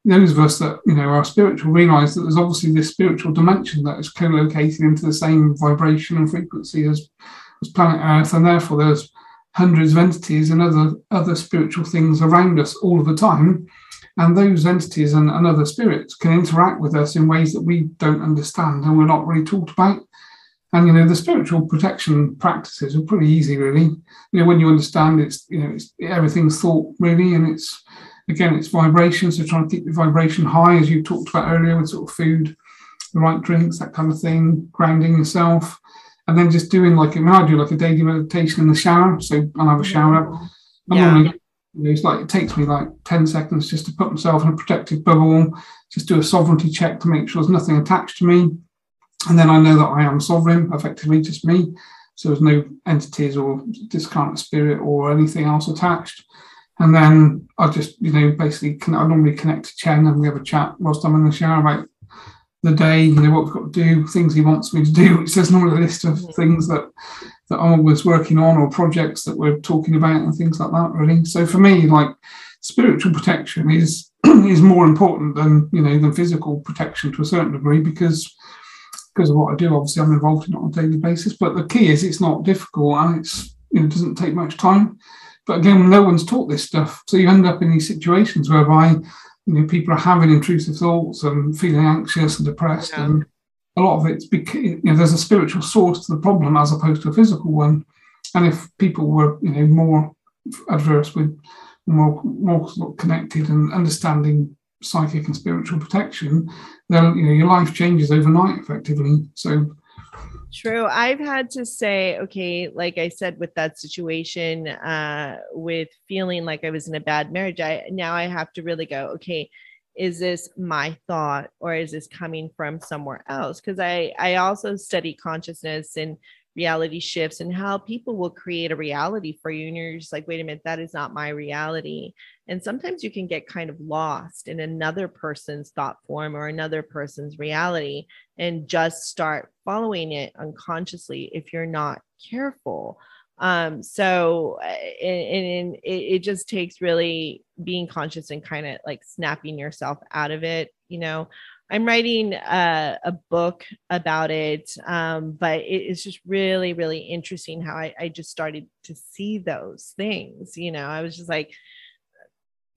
those of us that you know are spiritual realize that there's obviously this spiritual dimension that is co-located into the same vibration and frequency as, as planet Earth, and therefore there's hundreds of entities and other other spiritual things around us all of the time and those entities and, and, other spirits can interact with us in ways that we don't understand and we're not really taught about. And you know the spiritual protection practices are pretty easy really. You know when you understand it's you know it's everything's thought really and it's again, it's vibration. So trying to keep the vibration high, as you talked about earlier, with sort of food, the right drinks, that kind of thing, grounding yourself. And then just doing like, I mean, I do like a daily meditation in the shower. So I'll have a shower. Yeah. Normally, you know, it's like it takes me like 10 seconds just to put myself in a protective bubble, just do a sovereignty check to make sure there's nothing attached to me. And then I know that I am sovereign, effectively just me. So there's no entities or discarnate spirit or anything else attached. And then I just, you know, basically, I normally connect to Chen and we have a chat whilst I'm in the shower about the day, you know, what we've got to do, things he wants me to do, which there's normally a list of mm-hmm. things that that I'm always working on or projects that we're talking about and things like that, really. So for me, like spiritual protection is is more important than, you know, than physical protection to a certain degree because because of what I do, obviously I'm involved in it on a daily basis. But the key is it's not difficult and it's you know, it doesn't take much time. But again, no one's taught this stuff. So you end up in these situations whereby you know people are having intrusive thoughts and feeling anxious and depressed Yeah. and a lot of it's because you know there's a spiritual source to the problem as opposed to a physical one. And if people were you know more adverse with more more connected and understanding psychic and spiritual protection, then you know your life changes overnight effectively. So True. I've had to say, okay, like I said with that situation, uh, with feeling like I was in a bad marriage, I now I have to really go, okay, is this my thought or is this coming from somewhere else? Because I I also study consciousness and reality shifts and how people will create a reality for you, and you're just like, wait a minute, that is not my reality. And sometimes you can get kind of lost in another person's thought form or another person's reality and just start following it unconsciously if you're not careful. Um, so, uh, and, and it, it just takes really being conscious and kind of like snapping yourself out of it. You know, I'm writing a, a book about it, um, but it, it's just really, really interesting how I, I just started to see those things. You know, I was just like,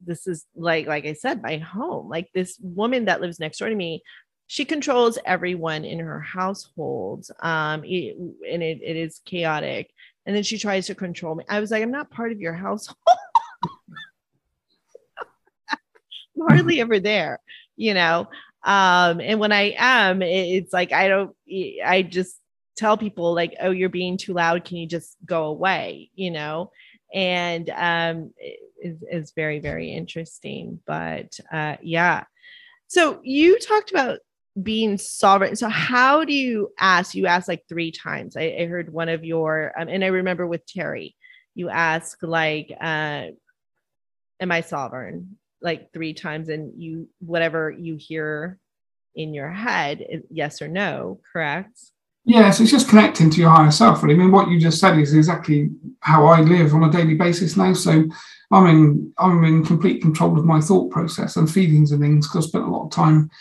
this is like like i said my home. Like this woman that lives next door to me she controls everyone in her household um it, and it, it is chaotic. And then she tries to control me. I was like i'm not part of your household. I'm hardly ever there you know um and when i am it's like i don't i just tell people like oh you're being too loud. Can you just go away? You know? And um it is, is very very interesting. But uh yeah. So you talked about being sovereign. So how do you ask you asked like three times. I, I heard one of your um, and i remember with terry you ask like uh am i sovereign like three times and you whatever you hear in your head yes or no correct Yes, it's just connecting to your higher self. Really, I mean, what you just said is exactly how I live on a daily basis now. So, I'm in I'm in complete control of my thought process and feelings and things because I spent a lot of time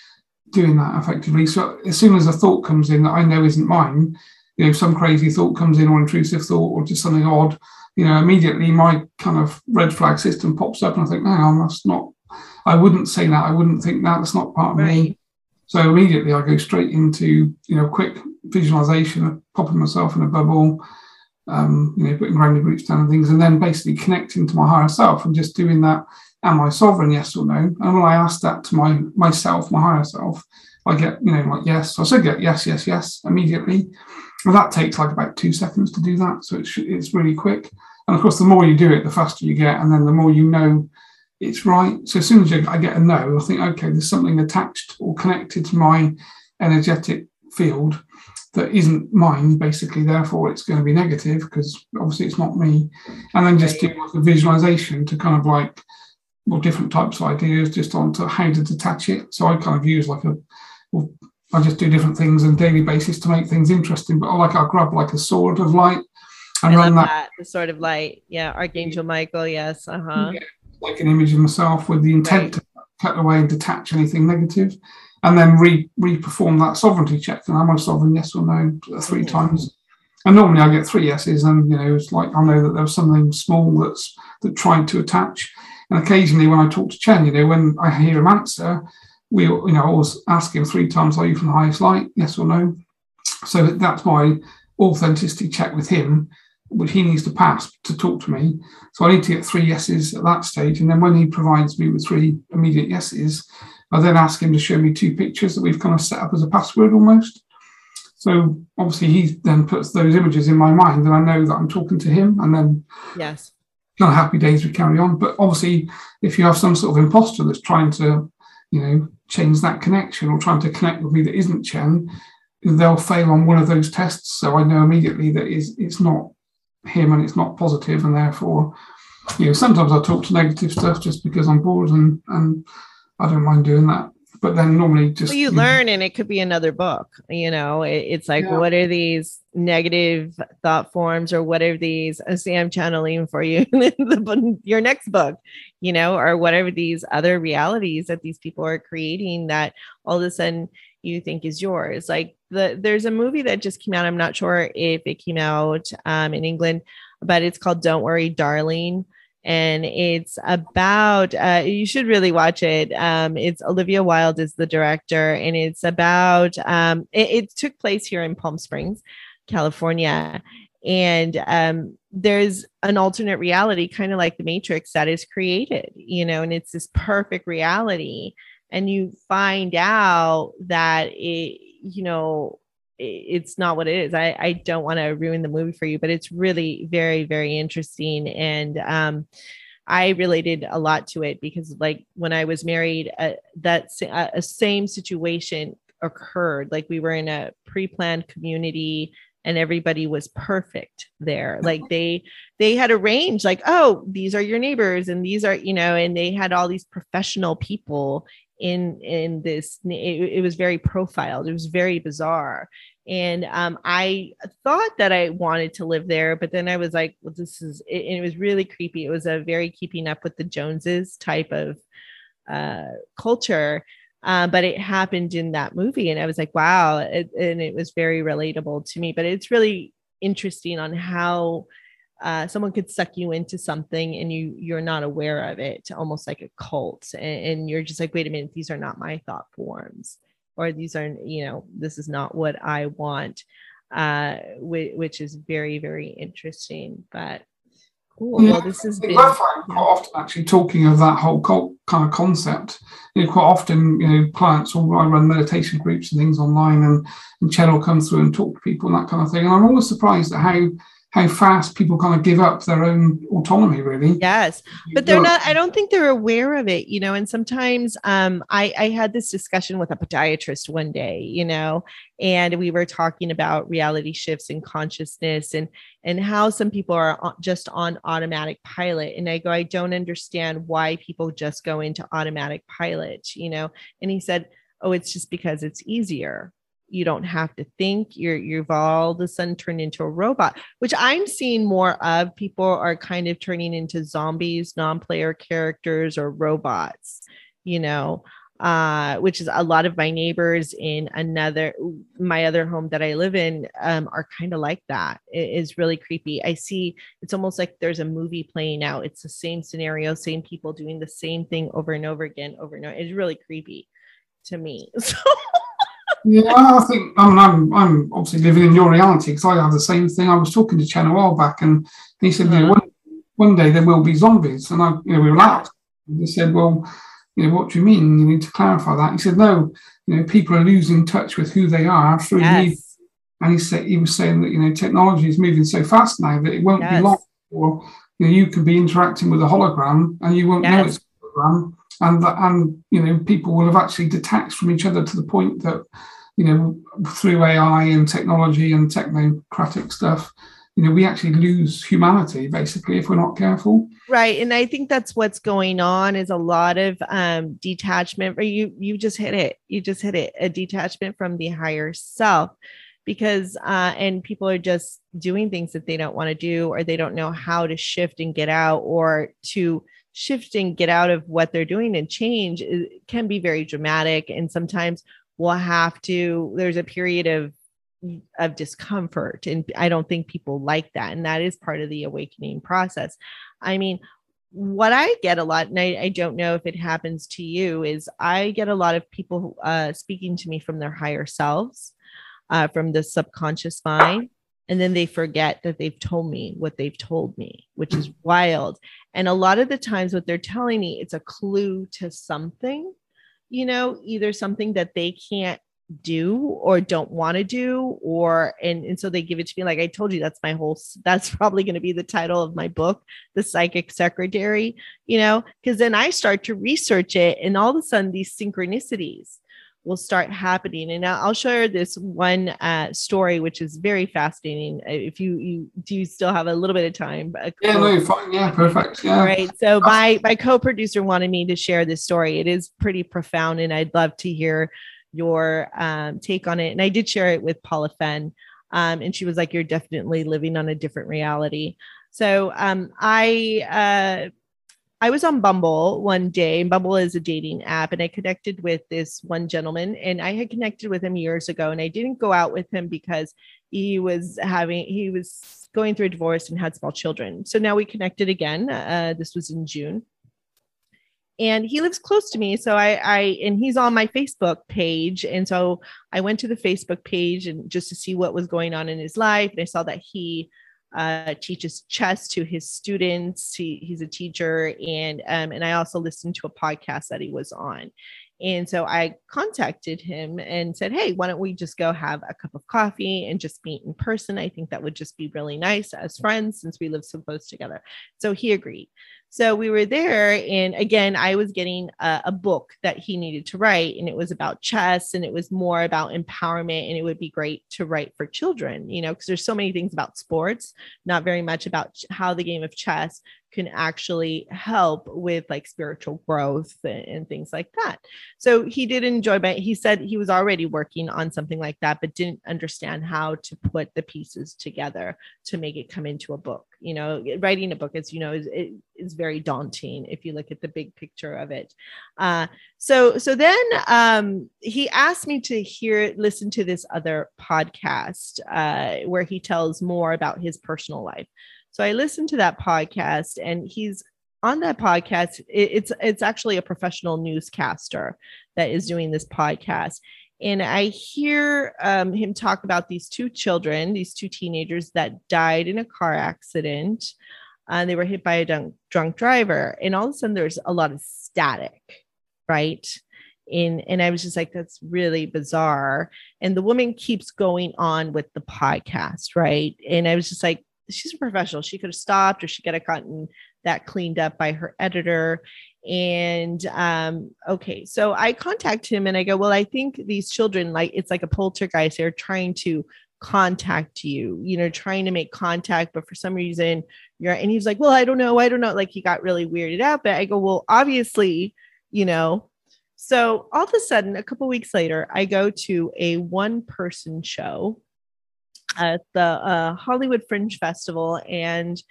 doing that effectively. So, as soon as a thought comes in that I know isn't mine, you know, some crazy thought comes in or intrusive thought or just something odd, you know, immediately my kind of red flag system pops up and I think, no, that's not. I wouldn't say that. I wouldn't think that. That's not part of me. So immediately I go straight into, you know, quick visualization of popping myself in a bubble, um, you know, putting grounded roots down and things, and then basically connecting to my higher self and just doing that. Am I sovereign? Yes or no? And when I ask that to my myself, my higher self, I get, you know, like yes. So I get yes, yes, yes immediately. And that takes like about two seconds to do that. So it's it's really quick. And of course, the more you do it, the faster you get, and then the more you know it's right. So as soon as you, I get a no, I think, okay, there's something attached or connected to my energetic field that isn't mine, basically. Therefore, it's going to be negative because obviously it's not me. And then just do like a visualization to kind of like, well, different types of ideas just onto how to detach it. So I kind of use like a, well, I just do different things on a daily basis to make things interesting. But I like I grab like a sword of light and I run that that. The sort of light. Yeah. Archangel Michael. Yes. Uh huh. Yeah, like an image of myself with the intent to cut away and detach anything negative, and then re re-perform that sovereignty check. And I'm I sovereign? Yes or no? uh, 3 Mhm. times. And normally I get three yeses, and you know it's like I know that there was something small that's that tried to attach. And occasionally when I talk to Chen, you know, when I hear him answer, we you know I always ask him three times: Are you from the highest light? Yes or no? So that's my authenticity check with him which he needs to pass to talk to me. So I need to get three yeses at that stage. And then when he provides me with three immediate yeses, I then ask him to show me two pictures that we've kind of set up as a password almost. So obviously he then puts those images in my mind and I know that I'm talking to him and then yes. Kind of happy days we carry on. But obviously if you have some sort of imposter that's trying to, you know, change that connection or trying to connect with me that isn't Chen, they'll fail on one of those tests. So I know immediately that is it's not him and it's not positive and therefore you know sometimes I talk to negative stuff just because I'm bored and and I don't mind doing that but then normally just well, you, you learn know, and it could be another book you know? It, it's like yeah. what are these negative thought forms or what are these I say I'm channeling for you your next book you know? Or whatever these other realities that these people are creating that all of a sudden you think is yours? Like the there's a movie that just came out i'm not sure if it came out um, in england but it's called don't worry darling and it's about uh, you should really watch it. Um, it's olivia wilde is the director and it's about um, it, it, took place here in palm springs california. And um, there's an alternate reality kind of like the matrix that is created you know and it's this perfect reality. And you find out that it you know it's not what it is. I, I don't want to ruin the movie for you, but it's really very, very interesting. And um, I related a lot to it because, like, when I was married, uh, that uh, a same situation occurred. Like, we were in a pre planned community and everybody was perfect there like they they had arranged like oh these are your neighbors and these are you know and they had all these professional people in in this it, it was very profiled. It was very bizarre. And um, i thought that i wanted to live there but then i was like well this is it, it was really creepy. It was a very keeping up with the joneses type of uh, culture uh, but it happened in that movie and i was like wow it, and it was very relatable to me. But it's really interesting on how uh, someone could suck you into something and you you're not aware of it almost like a cult and, and, you're just like wait a minute these are not my thought forms or these are you know this is not what i want uh which, which is very very interesting but cool. Yeah, well this has been quite often actually talking of that whole cult kind of concept. You know quite often you know clients will i run meditation groups and things online and and Chen will come through and talk to people and that kind of thing and i'm always surprised at how how fast people kind of give up their own autonomy really. Yes but they're not i don't think they're aware of it you know and sometimes um i i had this discussion with a podiatrist one day you know and we were talking about reality shifts and consciousness and and how some people are just on automatic pilot and i go i don't understand why people just go into automatic pilot you know and he said oh it's just because it's easier you don't have to think you're you've all of a sudden turned into a robot which i'm seeing more of people are kind of turning into zombies non-player characters or robots you know uh, which is a lot of my neighbors in another my other home that I live in um, are kind of like that. It is really creepy. I see it's almost like there's a movie playing out. It's the same scenario, same people doing the same thing over and over again, over and over. It's really creepy to me. So yeah, I think I mean, I'm I'm obviously living in your reality because I have the same thing. I was talking to Chen a while back, and he said, you know, hmm. one, one day there will be zombies, and I, you know, we laughed. He said, well, you know, what do you mean? You need to clarify that. He said, no, you know, people are losing touch with who they are through yes. And he said he was saying that you know technology is moving so fast now that it won't yes. be long before you know you could be interacting with a hologram and you won't yes. know it's a hologram and that, and you know people will have actually detached from each other to the point that you know through AI and technology and technocratic stuff you know we actually lose humanity basically if we're not careful. Right and i think that's what's going on is a lot of um detachment or you you just hit it you just hit it a detachment from the higher self because uh and people are just doing things that they don't want to do or they don't know how to shift and get out or to shifting get out of what they're doing and change can be very dramatic. And sometimes we'll have to there's a period of of discomfort. And i don't think people like that. And that is part of the awakening process. I mean what i get a lot and i, I don't know if it happens to you is i get a lot of people uh, speaking to me from their higher selves uh, from the subconscious mind and then they forget that they've told me what they've told me, which is wild. And a lot of the times, what they're telling me, it's a clue to something, you know, either something that they can't do or don't want to do or and and so they give it to me like i told you that's my whole that's probably going to be the title of my book the psychic secretary you know because then i start to research it and all of a sudden these synchronicities will start happening. And I'll share this one uh, story, which is very fascinating. Uh, if you, you do, you still have a little bit of time. Yeah, no, fine. Yeah, perfect. Yeah. All right. So my my co-producer wanted me to share this story. It is pretty profound, and I'd love to hear your um, take on it. And I did share it with Paula Fenn, um, and she was like, "You're definitely living on a different reality." So um, I uh, I was on Bumble one day. and Bumble is a dating app, and I connected with this one gentleman. And I had connected with him years ago, and I didn't go out with him because he was having he was going through a divorce and had small children. So now we connected again. Uh, this was in June, and he lives close to me. So I, I and he's on my Facebook page, and so I went to the Facebook page and just to see what was going on in his life, and I saw that he uh, teaches chess to his students. He, he's a teacher, and um, and I also listened to a podcast that he was on. And so I contacted him and said, Hey, why don't we just go have a cup of coffee and just meet in person? I think that would just be really nice as friends since we live so close together. So he agreed. So we were there, and again, I was getting a, a, book that he needed to write, and it was about chess, and it was more about empowerment, and it would be great to write for children, you know, because there's so many things about sports, not very much about how the game of chess can actually help with like spiritual growth and, and, things like that. So he did enjoy but he said he was already working on something like that, but didn't understand how to put the pieces together to make it come into a book. You know, writing a book, as you know, is is very daunting if you look at the big picture of it. Uh, so so then um, he asked me to hear listen to this other podcast uh, where he tells more about his personal life. So I listened to that podcast, and he's on that podcast. it's it's actually a professional newscaster that is doing this podcast, and I hear um, him talk about these two children, these two teenagers that died in a car accident. And uh, they were hit by a drunk, drunk driver, and all of a sudden there's a lot of static, right? in and i was just like that's really bizarre and the woman keeps going on with the podcast right and i was just like she's a professional. She could have stopped or she could have gotten that cleaned up by her editor. And um, okay, so I contact him and I go, Well, I think these children, like it's like a poltergeist, they're trying to contact you, you know, trying to make contact, but for some reason you're and he's like, Well, I don't know, I don't know. Like he got really weirded out. But I go, Well, obviously, you know. So all of a sudden, a couple weeks later, I go to a one person show at the uh, Hollywood Fringe Festival, and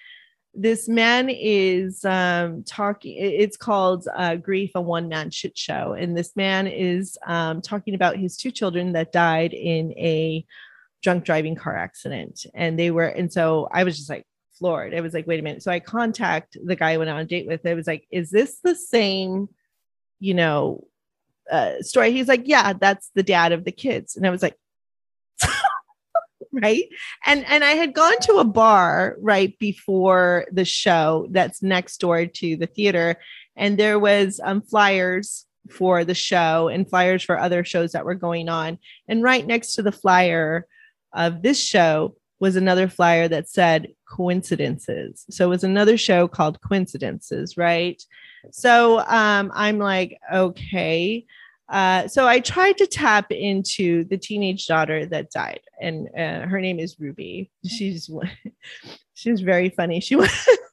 this man is um, talking. It's called uh, "Grief: A One Man Shit Show," and this man is um, talking about his two children that died in a drunk driving car accident, and they were. And so I was just like floored. I was like, "Wait a minute!" So I contact the guy I went on a date with. I was like, "Is this the same?" You know, uh, story. He's like, "Yeah, that's the dad of the kids," and I was like right? And and i had gone to a bar right before the show that's next door to the theater and there was um, flyers for the show and flyers for other shows that were going on. And right next to the flyer of this show was another flyer that said coincidences. So it was another show called coincidences right? So um, i'm like okay uh, so I tried to tap into the teenage daughter that died, and uh, her name is Ruby. She's she's very funny. She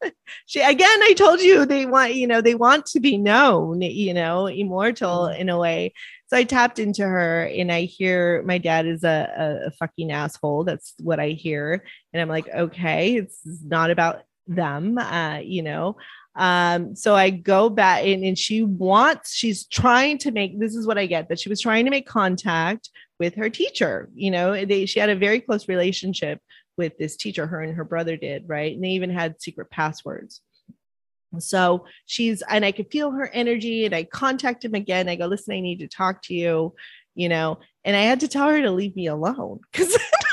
she again. I told you they want you know they want to be known, you know, immortal mm-hmm. in a way. So I tapped into her, and I hear my dad is a, a, a fucking asshole. That's what I hear, and I'm like, okay, it's not about them, uh, you know. Um, so I go back and, and she wants, she's trying to make this is what I get that she was trying to make contact with her teacher. You know, they she had a very close relationship with this teacher, her and her brother did, right? And they even had secret passwords. So she's, and I could feel her energy. And I contact him again. I go, listen, I need to talk to you, you know, and I had to tell her to leave me alone because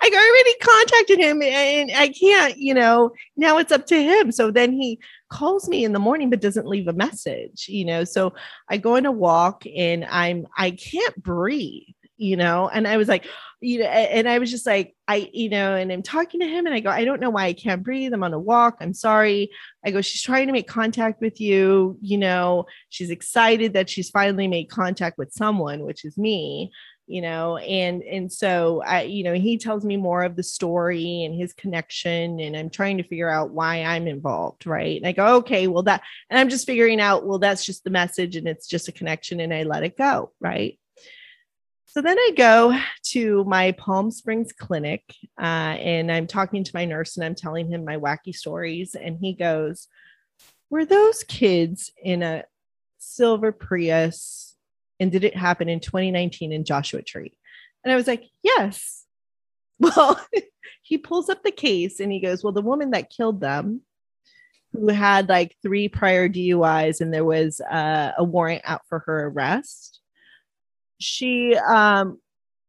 I already contacted him and I can't, you know, now it's up to him. So then he calls me in the morning but doesn't leave a message, you know. So I go on a walk and I'm I can't breathe, you know, and I was like, you know, and I was just like, I, you know, and I'm talking to him and I go, I don't know why I can't breathe. I'm on a walk. I'm sorry. I go, she's trying to make contact with you. You know, she's excited that she's finally made contact with someone, which is me you know and and so i you know he tells me more of the story and his connection and i'm trying to figure out why i'm involved right and i go okay well that and i'm just figuring out well that's just the message and it's just a connection and i let it go right so then I go to my Palm Springs clinic uh, and I'm talking to my nurse and I'm telling him my wacky stories. And he goes, Were those kids in a silver Prius? And did it happen in 2019 in Joshua Tree? And I was like, Yes. Well, he pulls up the case and he goes, Well, the woman that killed them, who had like three prior DUIs and there was uh, a warrant out for her arrest she um,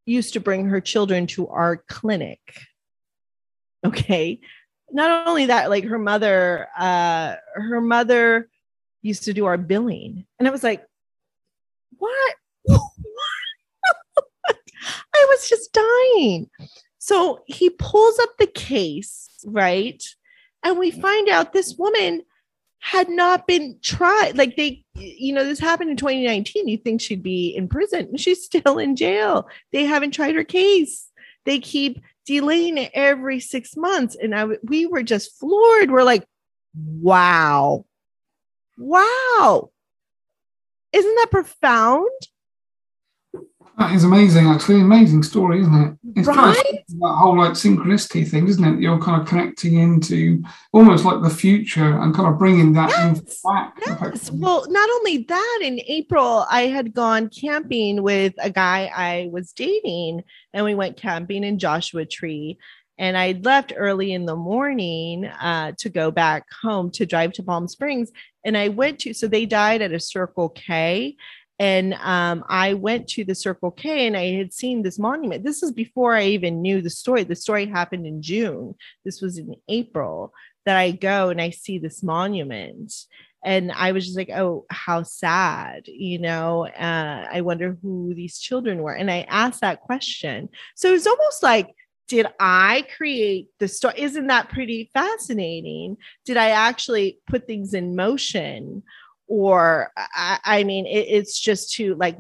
used to bring her children to our clinic. Okay. Not only that, like her mother, uh, her mother used to do our billing. And I was like, what? I was just dying. So he pulls up the case, right? And we find out this woman had not been tried. Like they, you know, this happened in 2019. You think she'd be in prison. She's still in jail. They haven't tried her case. They keep delaying it every six months. And I, we were just floored. We're like, wow, wow. Isn't that profound? That is amazing, actually. An amazing story, isn't it? It's right? kind of that whole like synchronicity thing, isn't it? You're kind of connecting into almost like the future and kind of bringing that yes, back. Yes. Well, not only that, in April, I had gone camping with a guy I was dating, and we went camping in Joshua Tree. And I left early in the morning uh, to go back home to drive to Palm Springs. And I went to, so they died at a Circle K and um, I went to the Circle K and I had seen this monument. This is before I even knew the story. The story happened in June. This was in April that I go and I see this monument. And I was just like, oh, how sad, you know. Uh, I wonder who these children were. And I asked that question. So it's almost like, did I create the story? Isn't that pretty fascinating? Did I actually put things in motion? or I, I mean, it, it's just to like,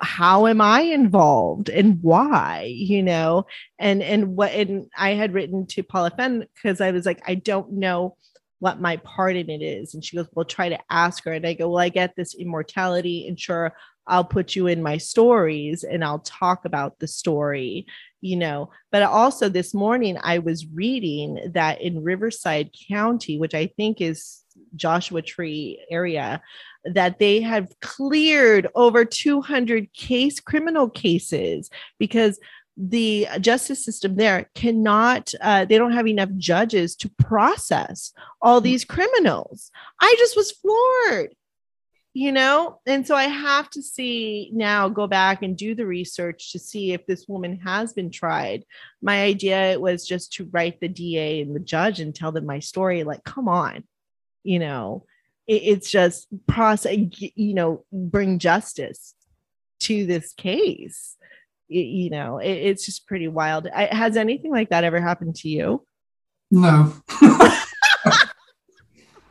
how am I involved and why, you know, and and what and I had written to Paula Fenn because I was like, I don't know what my part in it is, and she goes, well, try to ask her, and I go, well, I get this immortality, and sure, I'll put you in my stories and I'll talk about the story, you know. But also this morning, I was reading that in Riverside County, which I think is Joshua Tree area that they have cleared over 200 case criminal cases because the justice system there cannot uh, they don't have enough judges to process all hmm. these criminals i just was floored you know? And so i have to see now go back and do the research to see if this woman has been tried. My idea was just to write the da and the judge and tell them my story. Like come on you know? It, it's just process you know bring justice to this case it, you know? It, it's just pretty wild. I, has anything like that ever happened to you? No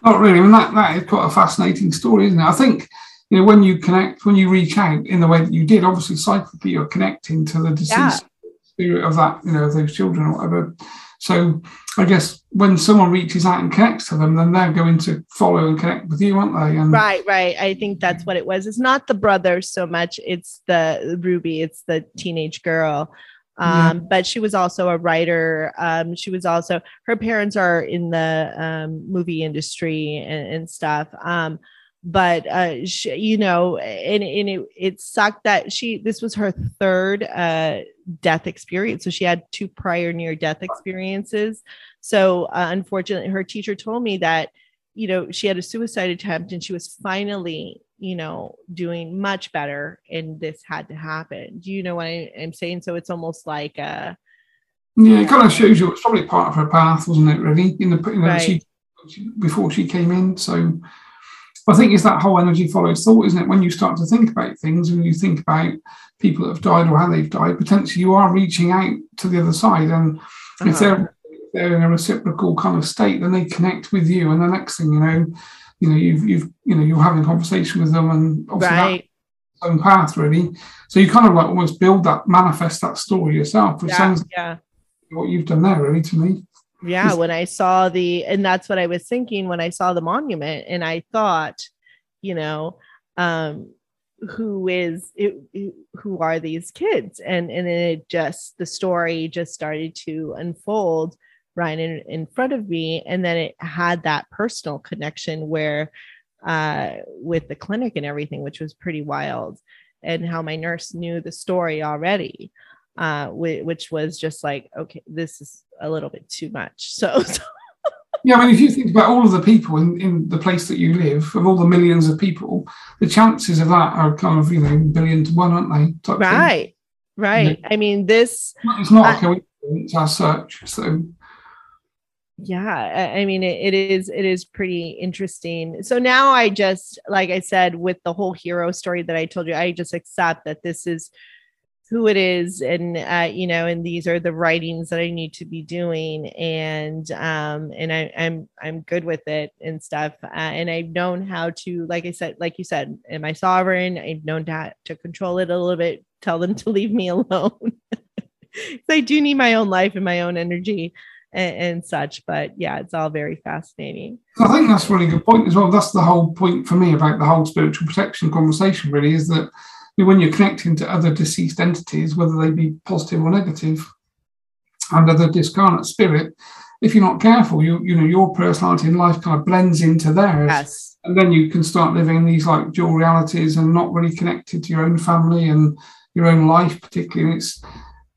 not really I mean, that, that is quite a fascinating story isn't it i think you know when you connect when you reach out in the way that you did obviously psychically you're connecting to the deceased yeah. spirit of that you know those children or whatever so I guess when someone reaches out and connects to them, then they're going to follow and connect with you, aren't they? And right, right. I think that's what it was. It's not the brother so much; it's the Ruby. It's the teenage girl. Um, yeah. But she was also a writer. Um, she was also her parents are in the um, movie industry and, and stuff. Um, but uh, she, you know, and, and it, it sucked that she this was her third uh, death experience. So she had two prior near death experiences. So uh, unfortunately, her teacher told me that you know she had a suicide attempt and she was finally you know doing much better and this had to happen do you know what I, am saying so it's almost like uh Yeah, it kind of shows you it's probably part of her path, wasn't it? Really, in the you know, Right. she, she before she came in. So I think it's that whole energy follows thought, isn't it? When you start to think about things, and you think about people that have died or how they've died, potentially you are reaching out to the other side, and Uh-huh. they're if they're in a reciprocal kind of state, then they connect with you, and the next thing you know, you know you've you've you know you're having a conversation with them, and obviously that right. own path really. So you kind of like almost build that, manifest that story yourself, which Yeah, sounds yeah. what you've done there really to me. Yeah, Is- when I saw the, and that's what I was thinking when I saw the monument, and I thought, you know, um, who is it, who are these kids? And and then it just the story just started to unfold right in, in front of me, and then it had that personal connection where, uh, with the clinic and everything, which was pretty wild, and how my nurse knew the story already uh whi- which was just like okay this is a little bit too much so, so Yeah, I mean, if you think about all of the people in, in the place that you live, of all the millions of people, the chances of that are kind of, you know, billion to one, aren't they? type thing. right right i mean this It's not I- a coincidence as such. So, yeah i, mean it, it is it is pretty interesting. So now i just like i said with the whole hero story that i told you i just accept that this is who it is and uh, you know and these are the writings that i need to be doing and um and I, i'm i'm good with it and stuff. Uh, and i've known how to like i said like you said am i sovereign? I've known to, to control it a little bit tell them to leave me alone. I do need my own life and my own energy and, and such but yeah it's all very fascinating I think that's a really good point as well. That's the whole point for me about the whole spiritual protection conversation, really, is that when you're connecting to other deceased entities, whether they be positive or negative, and other discarnate spirit, if you're not careful, you you know your personality and life kind of blends into theirs, yes and then you can start living these like dual realities and not really connected to your own family and your own life, particularly. And it's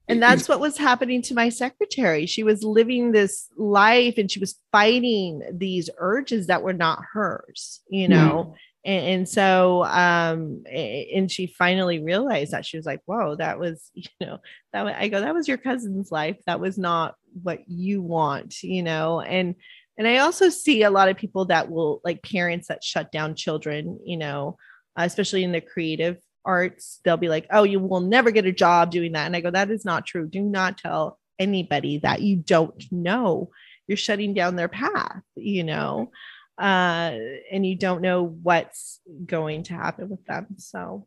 and that's what was happening to my secretary. She was living this life and she was fighting these urges that were not hers you know? And, and so um and she finally realized that she was like whoa that was you know that wa- i go that was your cousin's life. That was not what you want you know? And and i also see a lot of people that will like parents that shut down children you know especially in the creative arts they'll be like oh you will never get a job doing that and i go that is not true do not tell anybody that you don't know you're shutting down their path you know uh and you don't know what's going to happen with them so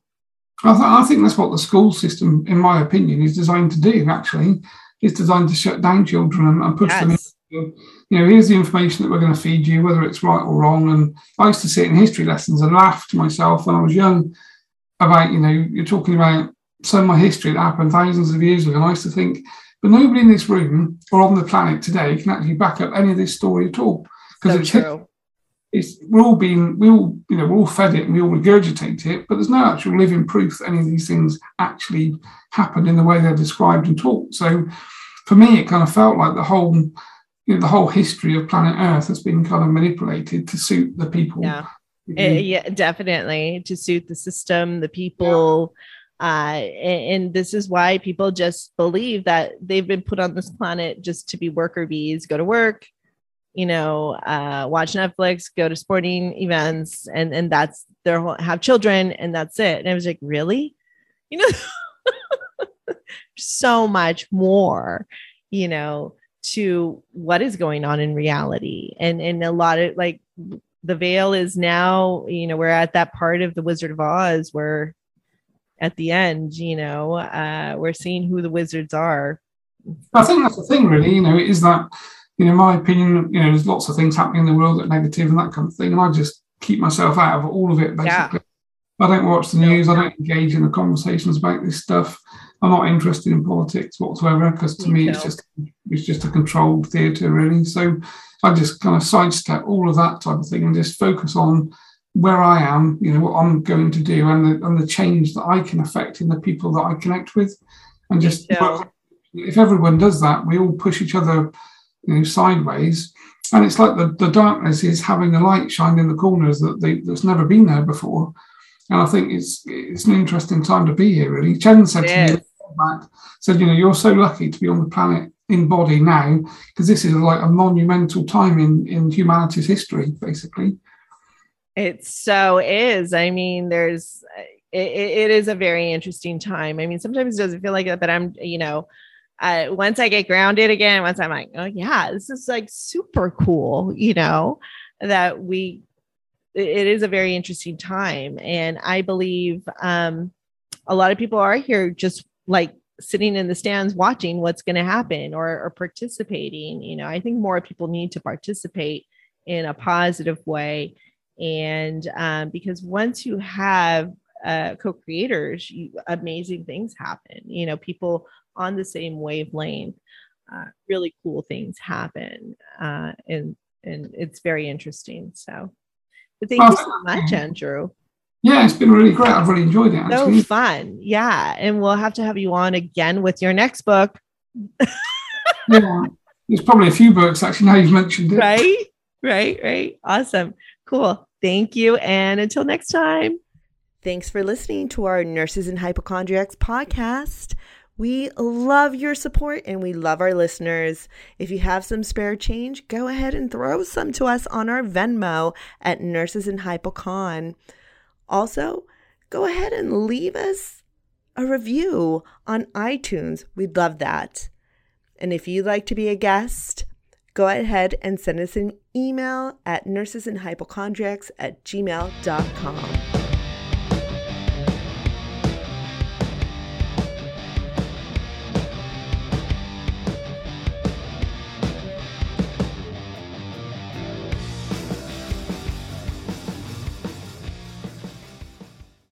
I, th- I think that's what the school system, in my opinion, is designed to do. Actually, is designed to shut down children and, and push them. In, you know, here's the information that we're going to feed you, whether it's right or wrong. And I used to sit in history lessons and laugh to myself when I was young about, you know, you're talking about some of my history that happened thousands of years ago. And I used to think, but nobody in this room or on the planet today can actually back up any of this story at all because so it's true it's we're all being we all you know we're all fed it and we all regurgitate it, but there's no actual living proof that any of these things actually happened in the way they're described and taught. So for me, it kind of felt like the whole you know the whole history of planet Earth has been kind of manipulated to suit the people. yeah Uh, yeah definitely to suit the system the people uh and, and this is why people just believe that they've been put on this planet just to be worker bees go to work you know uh watch netflix go to sporting events and and that's their whole have children and that's it. And i was like really? You know so much more you know to what is going on in reality. And and a lot of like the veil is now you know we're at that part of the wizard of oz where at the end you know uh we're seeing who the wizards are I think that's the thing, really. You know, is that you know, in my opinion, you know, there's lots of things happening in the world that are negative and that kind of thing, and I just keep myself out of all of it. Basically, I don't watch the news. I don't engage in the conversations about this stuff. I'm not interested in politics whatsoever because to Me me, it's just it's just a controlled theatre, really. So I just kind of sidestep all of that type of thing and just focus on where I am, you know, what I'm going to do, and the and the change that I can affect in the people that I connect with, and just if everyone does that, we all push each other, you know, sideways. And it's like the, the darkness is having a light shine in the corners that they, that's never been there before. And I think it's it's an interesting time to be here, really. Chen said It to me. Back, said, you know, you're so lucky to be on the planet in body now because this is like a monumental time in in humanity's history basically. It so is. I mean there's it, it is a very interesting time. I mean sometimes it doesn't feel like that but i'm you know uh, once i get grounded again once i'm like oh yeah this is like super cool you know that we it is a very interesting time. And i believe um a lot of people are here just like sitting in the stands watching what's going to happen or, or participating you know i think more people need to participate in a positive way. And um, because once you have uh, co-creators you, amazing things happen you know people on the same wavelength uh, really cool things happen uh, and and it's very interesting. So but thank you so much andrew yeah, it's been really great. I've really enjoyed it. Actually. So fun. Yeah. And we'll have to have you on again with your next book. yeah. There's probably a few books actually now you've mentioned it. Right. Right. Right. Awesome. Cool. Thank you. And until next time. Thanks for listening to our Nurses and Hypochondriacs podcast. We love your support and we love our listeners. If you have some spare change, go ahead and throw some to us on our Venmo at Nurses and Hypocon. Also, go ahead and leave us a review on iTunes. We'd love that. And if you'd like to be a guest, go ahead and send us an email at nursesandhypochondriacs at gmail.com.